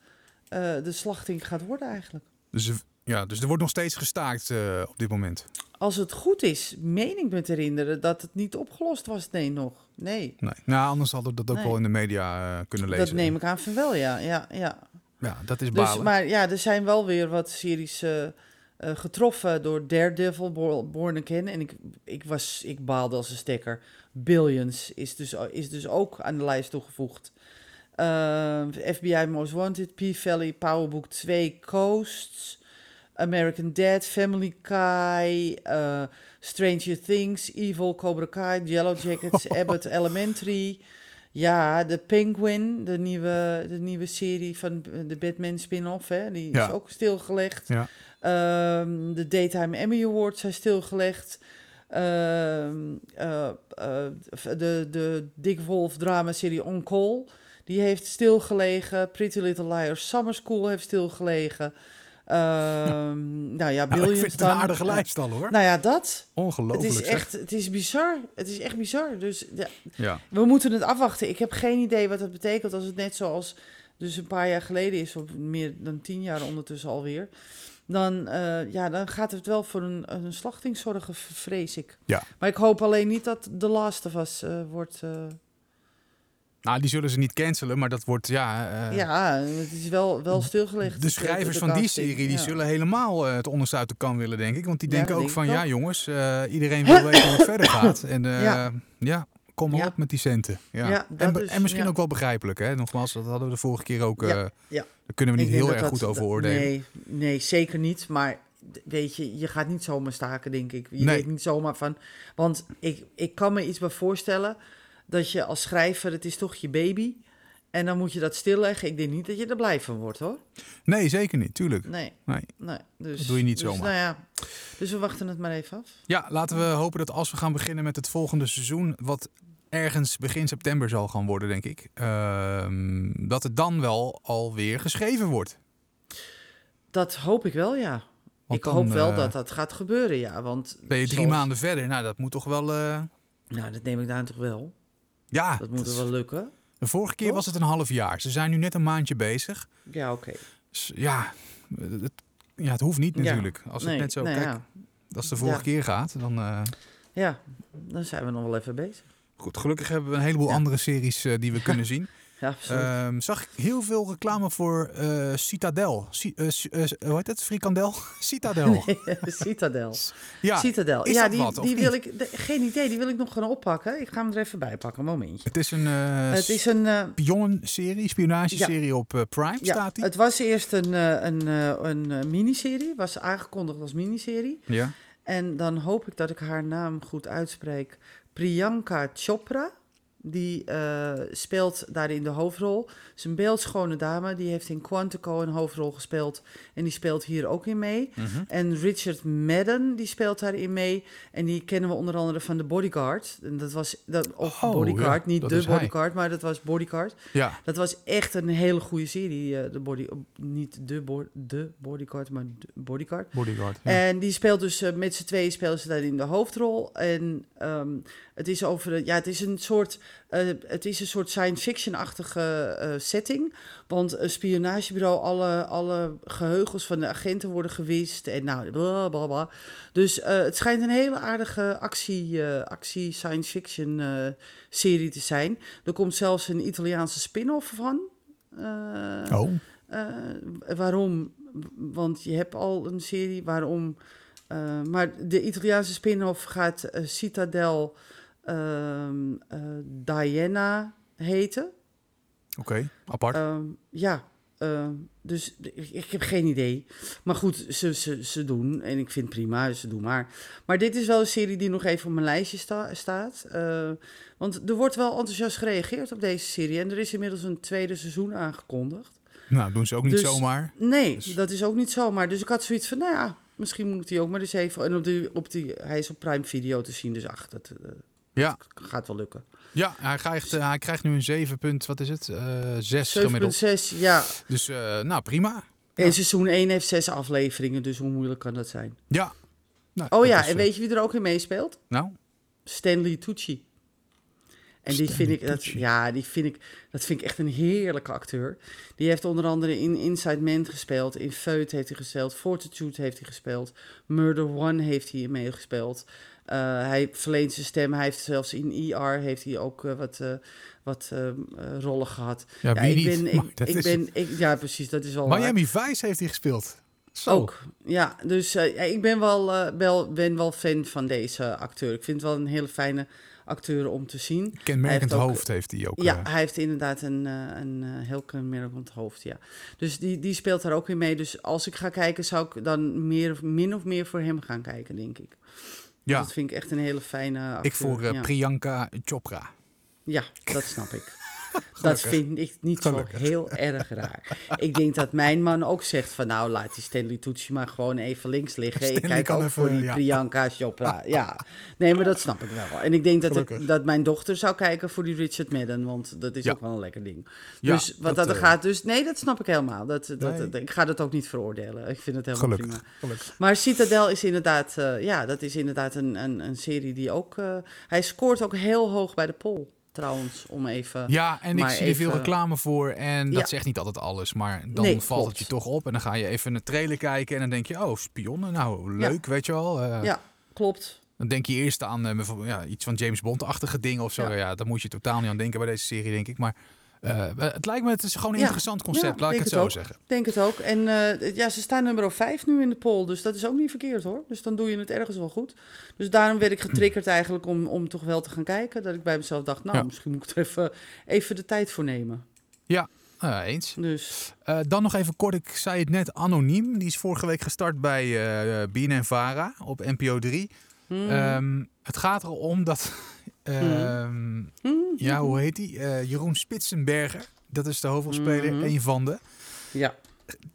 S3: de slachting gaat worden eigenlijk.
S2: Dus, ja, dus er wordt nog steeds gestaakt eh, op dit moment.
S3: Als het goed is, meen ik me te herinneren dat het niet opgelost was. Nee, nog. Nee,
S2: Nee. Nou, anders hadden we dat ook
S3: Nee.
S2: wel in de media eh, kunnen lezen.
S3: dat neem ik aan van wel, ja. ja, ja.
S2: Ja, dat is
S3: Dus,
S2: balen.
S3: maar ja, er zijn wel weer wat series eh, getroffen door Daredevil, Bo- Born Again. En ik, ik, was, ik baalde als een stekker. Billions is dus, is dus ook aan de lijst toegevoegd. Eh, FBI Most Wanted, P-Valley, Powerbook 2, Coasts, American Dad, Family Guy, eh, Stranger Things, Evil, Cobra Kai, Yellow Jackets, Abbott Elementary. Ja, de Penguin, de nieuwe, de nieuwe serie van de Batman spin-off, hè, die
S2: Ja.
S3: is ook stilgelegd.
S2: Ja.
S3: Ehm, de Daytime Emmy Awards zijn stilgelegd. Ehm, eh, eh, de, de Dick Wolf drama-serie On Call, die heeft stilgelegen. Pretty Little Liars Summer School heeft stilgelegen. Ehm, Nou ja,
S2: Nou, ik vind het een aardige lijst al hoor.
S3: Nou ja, dat. Het
S2: Ongelooflijk
S3: is
S2: zeg.
S3: echt, het is bizar. Het is echt bizar. Dus ja,
S2: Ja.
S3: we moeten het afwachten. Ik heb geen idee wat dat betekent als het net zoals dus een paar jaar geleden is, of meer dan tien jaar ondertussen alweer. Dan, eh, ja, dan gaat het wel voor een, een slachting zorgen, vrees ik.
S2: Ja.
S3: Maar ik hoop alleen niet dat The Last of Us eh, wordt...
S2: Nou, die zullen ze niet cancelen, maar dat wordt ja. eh,
S3: ja, het is wel, wel stilgelegd.
S2: De schrijvers van die serie die
S3: Ja.
S2: zullen helemaal eh, het onderste uit de kan willen, denk ik. Want die
S3: Ja,
S2: denken ook van, ja jongens, eh, iedereen wil weten hoe het verder gaat. En ja.
S3: Ja.
S2: kom maar op met die centen. Ja. En,
S3: is-
S2: en misschien ook wel begrijpelijk, hè. Nogmaals, dat hadden we de vorige keer ook. Daar kunnen we niet heel erg
S3: dat-
S2: goed over oordelen.
S3: Nee, nee, zeker niet. Maar weet je, je gaat niet zomaar staken, denk ik. Je
S2: Nee.
S3: weet niet zomaar van... Want ik, ik kan me iets bij voorstellen dat je als schrijver... Het is toch je baby... En dan moet je dat stilleggen. Ik denk niet dat je er blij van wordt, hoor.
S2: Nee, zeker niet, tuurlijk.
S3: Nee,
S2: Nee.
S3: nee. Dus,
S2: Dat doe je niet
S3: dus,
S2: zomaar.
S3: Nou ja, dus we wachten het maar even af.
S2: Ja, laten we hopen dat als we gaan beginnen met het volgende seizoen, wat ergens begin september zal gaan worden, denk ik, ehm, dat het dan wel alweer geschreven wordt.
S3: Dat hoop ik wel, ja.
S2: Want
S3: ik
S2: dan,
S3: hoop wel
S2: eh,
S3: dat dat gaat gebeuren, ja. Want
S2: Ben je drie
S3: zoals-
S2: maanden verder? Nou, dat moet toch wel. eh,
S3: Nou, dat neem ik daar toch wel.
S2: Ja,
S3: Dat moet
S2: dat
S3: wel lukken.
S2: de vorige keer
S3: Toch?
S2: was het een half jaar. Ze zijn nu net een maandje bezig.
S3: Ja, oké.
S2: Dus ja, het, ja, het hoeft niet
S3: Ja.
S2: natuurlijk. Als het net zo,
S3: nou
S2: kijk,
S3: ja.
S2: als de vorige
S3: Ja.
S2: keer gaat, dan. eh,
S3: Ja, dan zijn we nog wel even bezig.
S2: goed, gelukkig hebben we een heleboel andere series eh, die we kunnen zien.
S3: Ja.
S2: Ehm, zag ik heel veel reclame voor eh, Citadel. Ci- eh, eh, hoe heet het? Frikandel? Citadel.
S3: Citadel.
S2: Ja,
S3: Citadel.
S2: is
S3: ja,
S2: dat
S3: die,
S2: wat,
S3: die wil
S2: niet?
S3: ik. geen idee, die wil ik nog gaan oppakken. Ik ga hem er even bij pakken. Momentje.
S2: het is een eh
S3: Het is een.
S2: spionageserie op eh, Prime
S3: ja,
S2: staat die.
S3: het was eerst een, een, een miniserie. Was aangekondigd als miniserie.
S2: Ja.
S3: En dan hoop ik dat ik haar naam goed uitspreek. Priyanka Chopra. Die eh, speelt daarin de hoofdrol. Ze is een beeldschone dame. Die heeft in Quantico een hoofdrol gespeeld. En die speelt hier ook in mee.
S2: Mhm.
S3: En Richard Madden, die speelt daarin mee. En die kennen we onder andere van The Bodyguard. En dat was, dat, of
S2: Oh,
S3: Bodyguard,
S2: ja,
S3: niet
S2: hij.
S3: Bodyguard, maar dat was Bodyguard.
S2: ja.
S3: Dat was echt een hele goede serie. eh, de body, niet de, bo de Bodyguard, maar de Bodyguard.
S2: Bodyguard. Ja.
S3: En die speelt dus eh, met z'n tweeën spelen ze daarin de hoofdrol. En ehm, het is over, de- ja, het is een soort eh, het is een soort science fiction-achtige eh, setting. Want een spionagebureau, alle, alle geheugens van de agenten worden gewist. En nou, blablabla. Dus eh, het schijnt een hele aardige actie, actie science fiction serie te zijn. Er komt zelfs een Italiaanse spin-off van.
S2: Oh,
S3: waarom? Want je hebt al een serie waarom. maar de Italiaanse spin-off gaat Citadel Diana heten.
S2: oké. Apart.
S3: Ehm, ja, ehm, dus ik, ik heb geen idee. Maar goed, ze, ze, ze doen. En ik vind het prima, ze doen maar. Maar dit is wel een serie die nog even op mijn lijstje sta- staat. Eh, want er wordt wel enthousiast gereageerd op deze serie. En er is inmiddels een tweede seizoen aangekondigd.
S2: nou, doen ze ook niet
S3: dus-
S2: zomaar.
S3: Nee,
S2: Dus-
S3: dat is ook niet zomaar. Dus ik had zoiets van, nou ja, misschien moet die ook maar eens even... En op die, op die, hij is op Prime Video te zien, dus ach, dat eh,
S2: Ja,
S3: gaat wel lukken.
S2: ja hij, krijgt, eh, hij krijgt nu een 7 punt, wat is het? Eh 6 gemiddeld.
S3: 7,6, ja.
S2: Dus eh, nou, prima. Ja.
S3: En seizoen 1 heeft zes afleveringen, dus hoe moeilijk kan dat zijn?
S2: Ja. Nou,
S3: Oh ja,
S2: is,
S3: en weet je wie er ook in meespeelt?
S2: Nou,
S3: Stanley Tucci. En die vind ik, dat, ja, die vind ik, dat vind ik echt een heerlijke acteur. Die heeft onder andere in Inside Man gespeeld, in Feut heeft hij gespeeld, Fortitude heeft hij gespeeld, Murder One heeft hij meegespeeld. Eh hij verleent zijn stem, hij heeft zelfs in ER heeft hij ook eh, wat, eh, wat rollen gehad.
S2: ja,
S3: ik ben, ik, ben, ik, ja precies, dat is wel waar.
S2: Miami Vice heeft hij gespeeld. Zo.
S3: Ook, ja. Dus ik ben wel, wel, ben wel fan van deze acteur. Ik vind het wel een hele fijne acteur om te zien.
S2: Kenmerkend
S3: Hij heeft ook-
S2: hoofd heeft hij ook.
S3: Ja, hij heeft inderdaad een, een heel kenmerkend hoofd, ja. Dus die, die speelt daar ook in mee. Dus als ik ga kijken, zou ik dan meer, of- min of meer voor hem gaan kijken, denk ik.
S2: Ja.
S3: Dat vind ik echt een hele fijne acteur.
S2: ik voor eh,
S3: ja.
S2: Priyanka Chopra.
S3: ja, dat snap ik. Dat vind ik niet
S2: Gelukkig.
S3: zo heel erg raar. Ik denk dat mijn man ook zegt van... nou, laat die Stanley Tucci maar gewoon even links liggen. ik kijk ook
S2: even,
S3: voor die
S2: ja.
S3: Priyanka Chopra. Ja, nee, maar dat snap ik wel. En ik denk dat, ik, dat mijn dochter zou kijken voor die Richard Madden... want dat is
S2: Ja.
S3: ook wel een lekker ding.
S2: Ja,
S3: dus wat dat, er
S2: eh,
S3: gaat... Dus nee, dat snap ik helemaal. Dat, dat,
S2: Nee.
S3: dat- ik ga dat ook niet veroordelen. Ik vind het helemaal
S2: Gelukkig.
S3: prima.
S2: Gelukkig.
S3: Maar Citadel is inderdaad, eh, ja, dat is inderdaad een, een, een serie die ook... eh, hij scoort ook heel hoog bij de poll, trouwens, om even...
S2: Ja, en ik zie er veel reclame voor. En dat
S3: Ja.
S2: zegt niet altijd alles. Maar dan
S3: Nee,
S2: valt
S3: klopt.
S2: het je toch op. En dan ga je even een trailer kijken. En dan denk je, oh, spionnen. Nou, leuk, weet je wel. Eh,
S3: Ja, klopt.
S2: Dan denk je eerst aan eh, ja, iets van James Bond-achtige dingen of zo. Ja.
S3: Ja.
S2: daar moet je totaal niet aan denken bij deze serie, denk ik. Maar eh, het lijkt me, het is gewoon een
S3: Ja.
S2: interessant concept.
S3: Ja,
S2: laat ik het
S3: het
S2: zo
S3: ook.
S2: zeggen.
S3: Ik denk het ook. En eh, ja, ze staan nummer 5 nu in de poll, dus dat is ook niet verkeerd hoor. Dus dan doe je het ergens wel goed. Dus daarom werd ik getriggerd eigenlijk om, om toch wel te gaan kijken. Dat ik bij mezelf dacht, nou,
S2: Ja.
S3: misschien moet ik er even, even de tijd voor nemen.
S2: Eh, eens.
S3: Dus
S2: Eh, dan nog even kort, ik zei het net, Anoniem. Die is vorige week gestart bij eh BNN Vara op NPO 3.
S3: hmm,
S2: Ehm, het gaat erom dat... ehm,
S3: hmm,
S2: Ja, hoe heet die? Eh, Jeroen Spitsenberger. Dat is de hoofdrolspeler,
S3: Mhm.
S2: een van de.
S3: ja.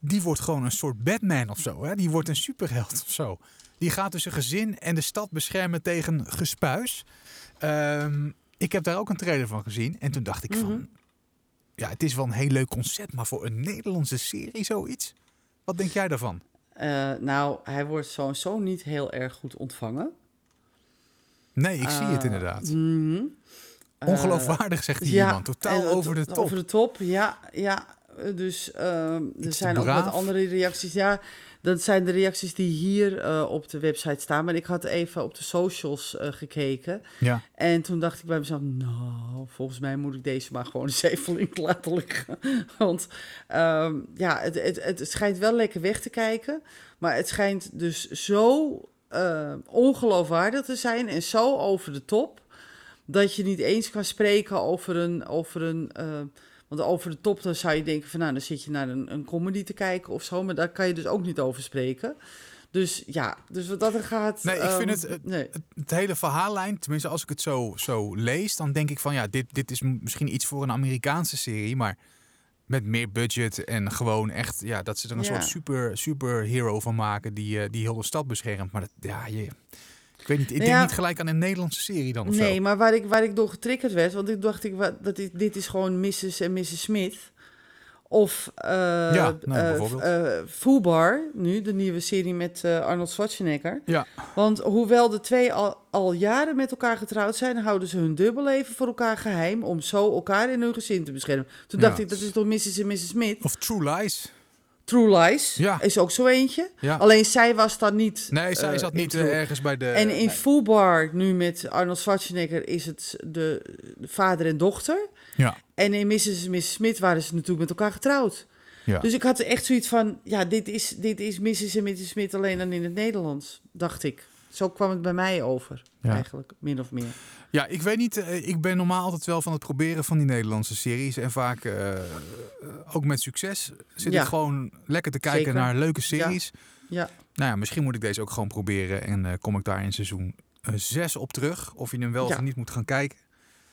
S2: Die wordt gewoon een soort Batman of zo. Hè? Die wordt een superheld of zo. Die gaat dus een gezin en de stad beschermen tegen gespuis. Ehm, ik heb daar ook een trailer van gezien. En toen dacht ik
S3: Mhm.
S2: van... Ja, het is wel een heel leuk concept. Maar voor een Nederlandse serie zoiets? Wat denk jij daarvan?
S3: Eh, nou, hij wordt sowieso niet heel erg goed ontvangen.
S2: Nee, ik zie het
S3: Eh,
S2: inderdaad.
S3: mhm. Eh,
S2: Ongeloofwaardig, zegt
S3: ja,
S2: iemand. Totaal over de
S3: to-
S2: top.
S3: Over de top, ja. ja. Dus ehm, er zijn ook wat andere reacties. Ja, dat zijn de reacties die hier eh, op de website staan. Maar ik had even op de socials gekeken.
S2: Ja.
S3: En toen dacht ik bij mezelf, nou, volgens mij moet ik deze maar gewoon eens even link laten liggen. Want ehm, ja, het, het, het schijnt wel lekker weg te kijken. Maar het schijnt dus zo eh, ongeloofwaardig te zijn en zo over de top. Dat je niet eens kan spreken over een. Over een eh, want over de top dan zou je denken van nou, dan zit je naar een, een comedy te kijken of zo. Maar daar kan je dus ook niet over spreken. Dus ja, dus wat dat er gaat.
S2: Nee, ik vind
S3: ehm,
S2: het- het-
S3: nee.
S2: het, hele verhaallijn, tenminste als ik het zo, zo lees, dan denk ik van ja, dit, dit is misschien iets voor een Amerikaanse serie, maar met meer budget en gewoon echt, ja, dat ze er een
S3: Ja.
S2: soort super, superhero van maken die, eh, die heel de stad beschermt. Maar dat, ja, je, ik weet niet, ik denk
S3: Ja.
S2: niet gelijk aan een Nederlandse serie dan of
S3: Nee,
S2: zo.
S3: maar waar ik, waar ik door getriggerd werd, want ik dacht, ik, wa- dat dit, dit is gewoon Mrs. en Mrs. Smith. Of eh
S2: Ja, nou,
S3: eh, eh, Fubar, nu de nieuwe serie met Arnold Schwarzenegger.
S2: Ja,
S3: Want hoewel de twee al, al jaren met elkaar getrouwd zijn, houden ze hun dubbelleven voor elkaar geheim om zo elkaar in hun gezin te beschermen. Toen dacht ik, dat is toch Mrs. en Mrs. Smith?
S2: of True Lies.
S3: True Lies
S2: Ja.
S3: is ook zo eentje.
S2: Ja.
S3: Alleen zij was dan niet.
S2: Nee, zij zat niet ergens bij de...
S3: En in
S2: nee.
S3: Fubar, nu met Arnold Schwarzenegger, is het de, de vader en dochter.
S2: Ja,
S3: En in Mrs. en Mrs. Smith waren ze natuurlijk met elkaar getrouwd.
S2: ja.
S3: Dus ik had echt zoiets van, ja, dit is, dit is Mrs. en Mrs. Smith alleen dan in het Nederlands, dacht ik. Zo kwam het bij mij over,
S2: Ja.
S3: eigenlijk, min of meer.
S2: Ja, ik weet niet. eh, Ik ben normaal altijd wel van het proberen van die Nederlandse series. En vaak eh, eh, ook met succes. Zit
S3: Ja.
S2: ik gewoon lekker te kijken
S3: Zeker.
S2: naar leuke series.
S3: Ja,
S2: Nou ja, misschien moet ik deze ook gewoon proberen. En kom ik daar in seizoen 6 op terug. Of je hem wel of niet moet gaan kijken.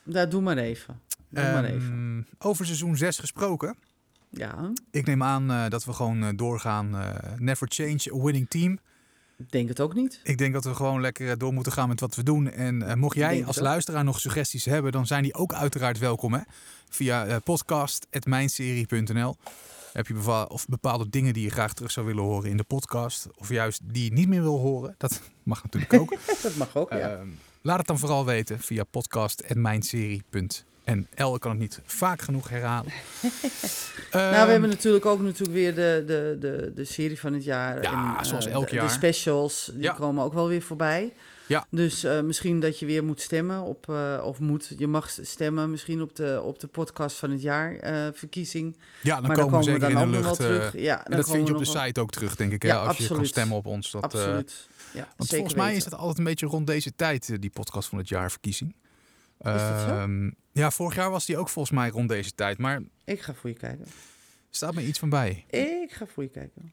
S3: Daar doe maar even. Doe maar even.
S2: Ehm, over seizoen 6 gesproken.
S3: Ja,
S2: Ik neem aan eh, dat we gewoon eh, doorgaan. eh, never change a winning team.
S3: ik denk het ook niet.
S2: Ik denk dat we gewoon lekker door moeten gaan met wat we doen. En mocht jij als luisteraar nog suggesties hebben, dan zijn die ook uiteraard welkom. Hè? Via podcast.mijnserie.nl heb je of bepaalde dingen die je graag terug zou willen horen in de podcast. Of juist die je niet meer wil horen. Dat mag natuurlijk ook.
S3: Dat mag ook, ja.
S2: Ehm, laat het dan vooral weten via podcast.mijnserie.nl. Ik kan het niet vaak genoeg herhalen.
S3: nou,
S2: Ehm,
S3: we hebben natuurlijk ook natuurlijk weer de, de, de, de serie van het jaar.
S2: Ja,
S3: en,
S2: zoals
S3: eh,
S2: elk
S3: de,
S2: jaar.
S3: De specials, die
S2: Ja.
S3: komen ook wel weer voorbij.
S2: Ja.
S3: Dus eh, misschien dat je weer moet stemmen op, eh, of moet, je mag stemmen misschien op de, op de podcast van het jaar verkiezing.
S2: ja, dan
S3: maar
S2: komen
S3: dan
S2: we
S3: komen we
S2: zeker
S3: dan
S2: in de
S3: wel
S2: lucht.
S3: terug. Ja,
S2: en dat vind je op de site ook terug, denk ik. Hè? Als je kan stemmen op ons. Dat,
S3: Absoluut. Ja,
S2: Want volgens mij is het altijd een beetje rond deze tijd, eh, die podcast van het jaar verkiezing. Ehm, ja, vorig jaar was die ook volgens mij rond deze tijd. Maar
S3: Ik ga voor je kijken.
S2: staat me iets van bij.
S3: Ik ga voor je kijken.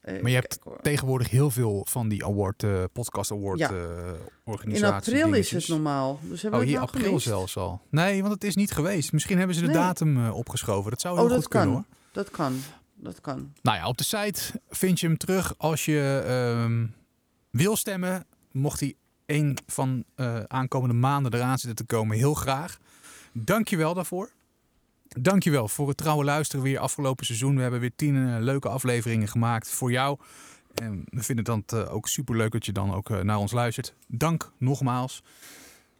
S3: Eh,
S2: Maar je hebt
S3: kijk,
S2: tegenwoordig heel veel van die award, eh, podcast award
S3: Ja. In
S2: organisaties.
S3: april is het normaal. Dus hebben
S2: Oh,
S3: we
S2: hier
S3: nou
S2: april
S3: gemist?
S2: zelfs al. Nee, want het is niet geweest. Misschien hebben ze de
S3: Nee.
S2: datum opgeschoven. Dat zou heel
S3: Oh, dat
S2: goed kunnen hoor.
S3: Dat kan. Dat kan.
S2: Nou ja, op de site vind je hem terug als je ehm, wil stemmen. Mocht hij een van eh aankomende maanden eraan zitten te komen, heel graag. Dankjewel daarvoor. Dankjewel voor het trouwe luisteren weer afgelopen seizoen. We hebben weer tien eh, leuke afleveringen gemaakt voor jou. En we vinden het dan eh, ook super leuk dat je dan ook naar ons luistert. Dank nogmaals.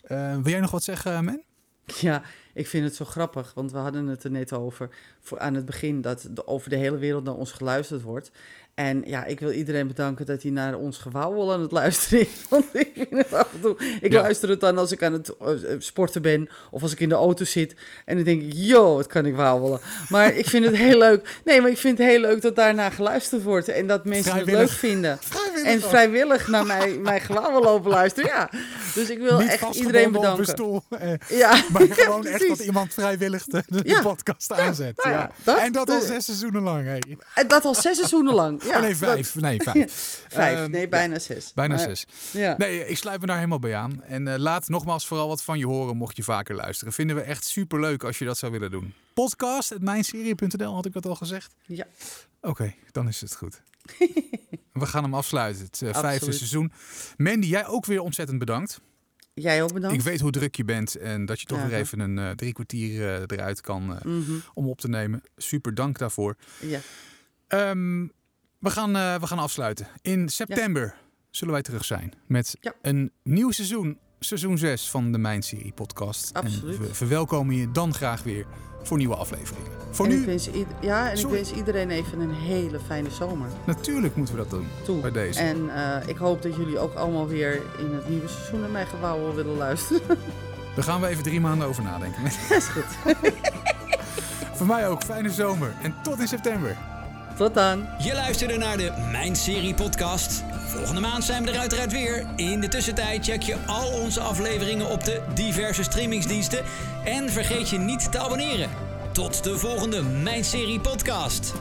S2: Wil jij nog wat zeggen, Men?
S3: Ja, ik vind het zo grappig, want we hadden het er net over voor, aan het begin dat over de hele wereld naar ons geluisterd wordt. En ja, ik wil iedereen bedanken dat hij naar ons gewauwel aan het luisteren is. Want ik vind het af en toe. Ik
S2: Ja.
S3: luister het dan als ik aan het eh, sporten ben of als ik in de auto zit. En dan denk ik, yo, wat kan ik wauwelen. Maar ik vind het heel leuk. Nee, maar ik vind het heel leuk dat daarna geluisterd wordt en dat mensen het leuk vinden. En vrijwillig naar mij, mijn gewauwel lopen luisteren. Ja, dus ik wil
S2: Niet
S3: echt iedereen
S2: op een
S3: bedanken.
S2: stoel. eh,
S3: Ja,
S2: Maar gewoon echt dat iemand vrijwillig de, de
S3: Ja.
S2: podcast aanzet.
S3: nou ja,
S2: ja.
S3: dat-
S2: en dat al zes seizoenen lang. Hey.
S3: En dat al zes seizoenen lang. Ja,
S2: oh, nee, vijf. Nee, vijf.
S3: dat- vijf,
S2: Ehm,
S3: nee, bijna zes.
S2: Bijna
S3: Maar-
S2: zes.
S3: Ja.
S2: Nee, ik sluit me daar helemaal bij aan. En eh, laat nogmaals vooral wat van je horen mocht je vaker luisteren. Vinden we echt super leuk als je dat zou willen doen. Podcast, mijnserie.nl, had ik dat al gezegd?
S3: ja.
S2: Oké, dan is het goed. we gaan hem afsluiten, het eh, vijfde seizoen. Mandy, jij ook weer ontzettend bedankt.
S3: Jij ook bedankt.
S2: Ik weet hoe druk je bent en dat je toch
S3: Ja,
S2: weer even een eh, drie kwartier eruit kan
S3: Mhm,
S2: om op te nemen. Super dank daarvoor.
S3: Ja.
S2: Ehm, we, gaan, eh, we gaan afsluiten. In september zullen wij terug zijn met
S3: Ja.
S2: een nieuw seizoen. Seizoen 6 van de Mijn Serie podcast.
S3: Absoluut.
S2: En we verwelkomen je dan graag weer voor nieuwe afleveringen. Voor
S3: En ik
S2: nu,
S3: wens ja, en
S2: Sorry.
S3: ik wens iedereen even een hele fijne zomer
S2: natuurlijk moeten we dat doen.
S3: toe.
S2: Bij deze.
S3: En eh, ik hoop dat jullie ook allemaal weer in het nieuwe seizoen naar mijn gewauwel willen luisteren.
S2: Daar gaan we even drie maanden over nadenken.
S3: Dat is goed.
S2: voor mij ook, fijne zomer. En tot in september.
S3: Tot dan.
S1: Je luisterde naar de Mijn Serie podcast. Volgende maand zijn we er uiteraard weer. In de tussentijd check je al onze afleveringen op de diverse streamingsdiensten. En vergeet je niet te abonneren. Tot de volgende Mijn Serie podcast.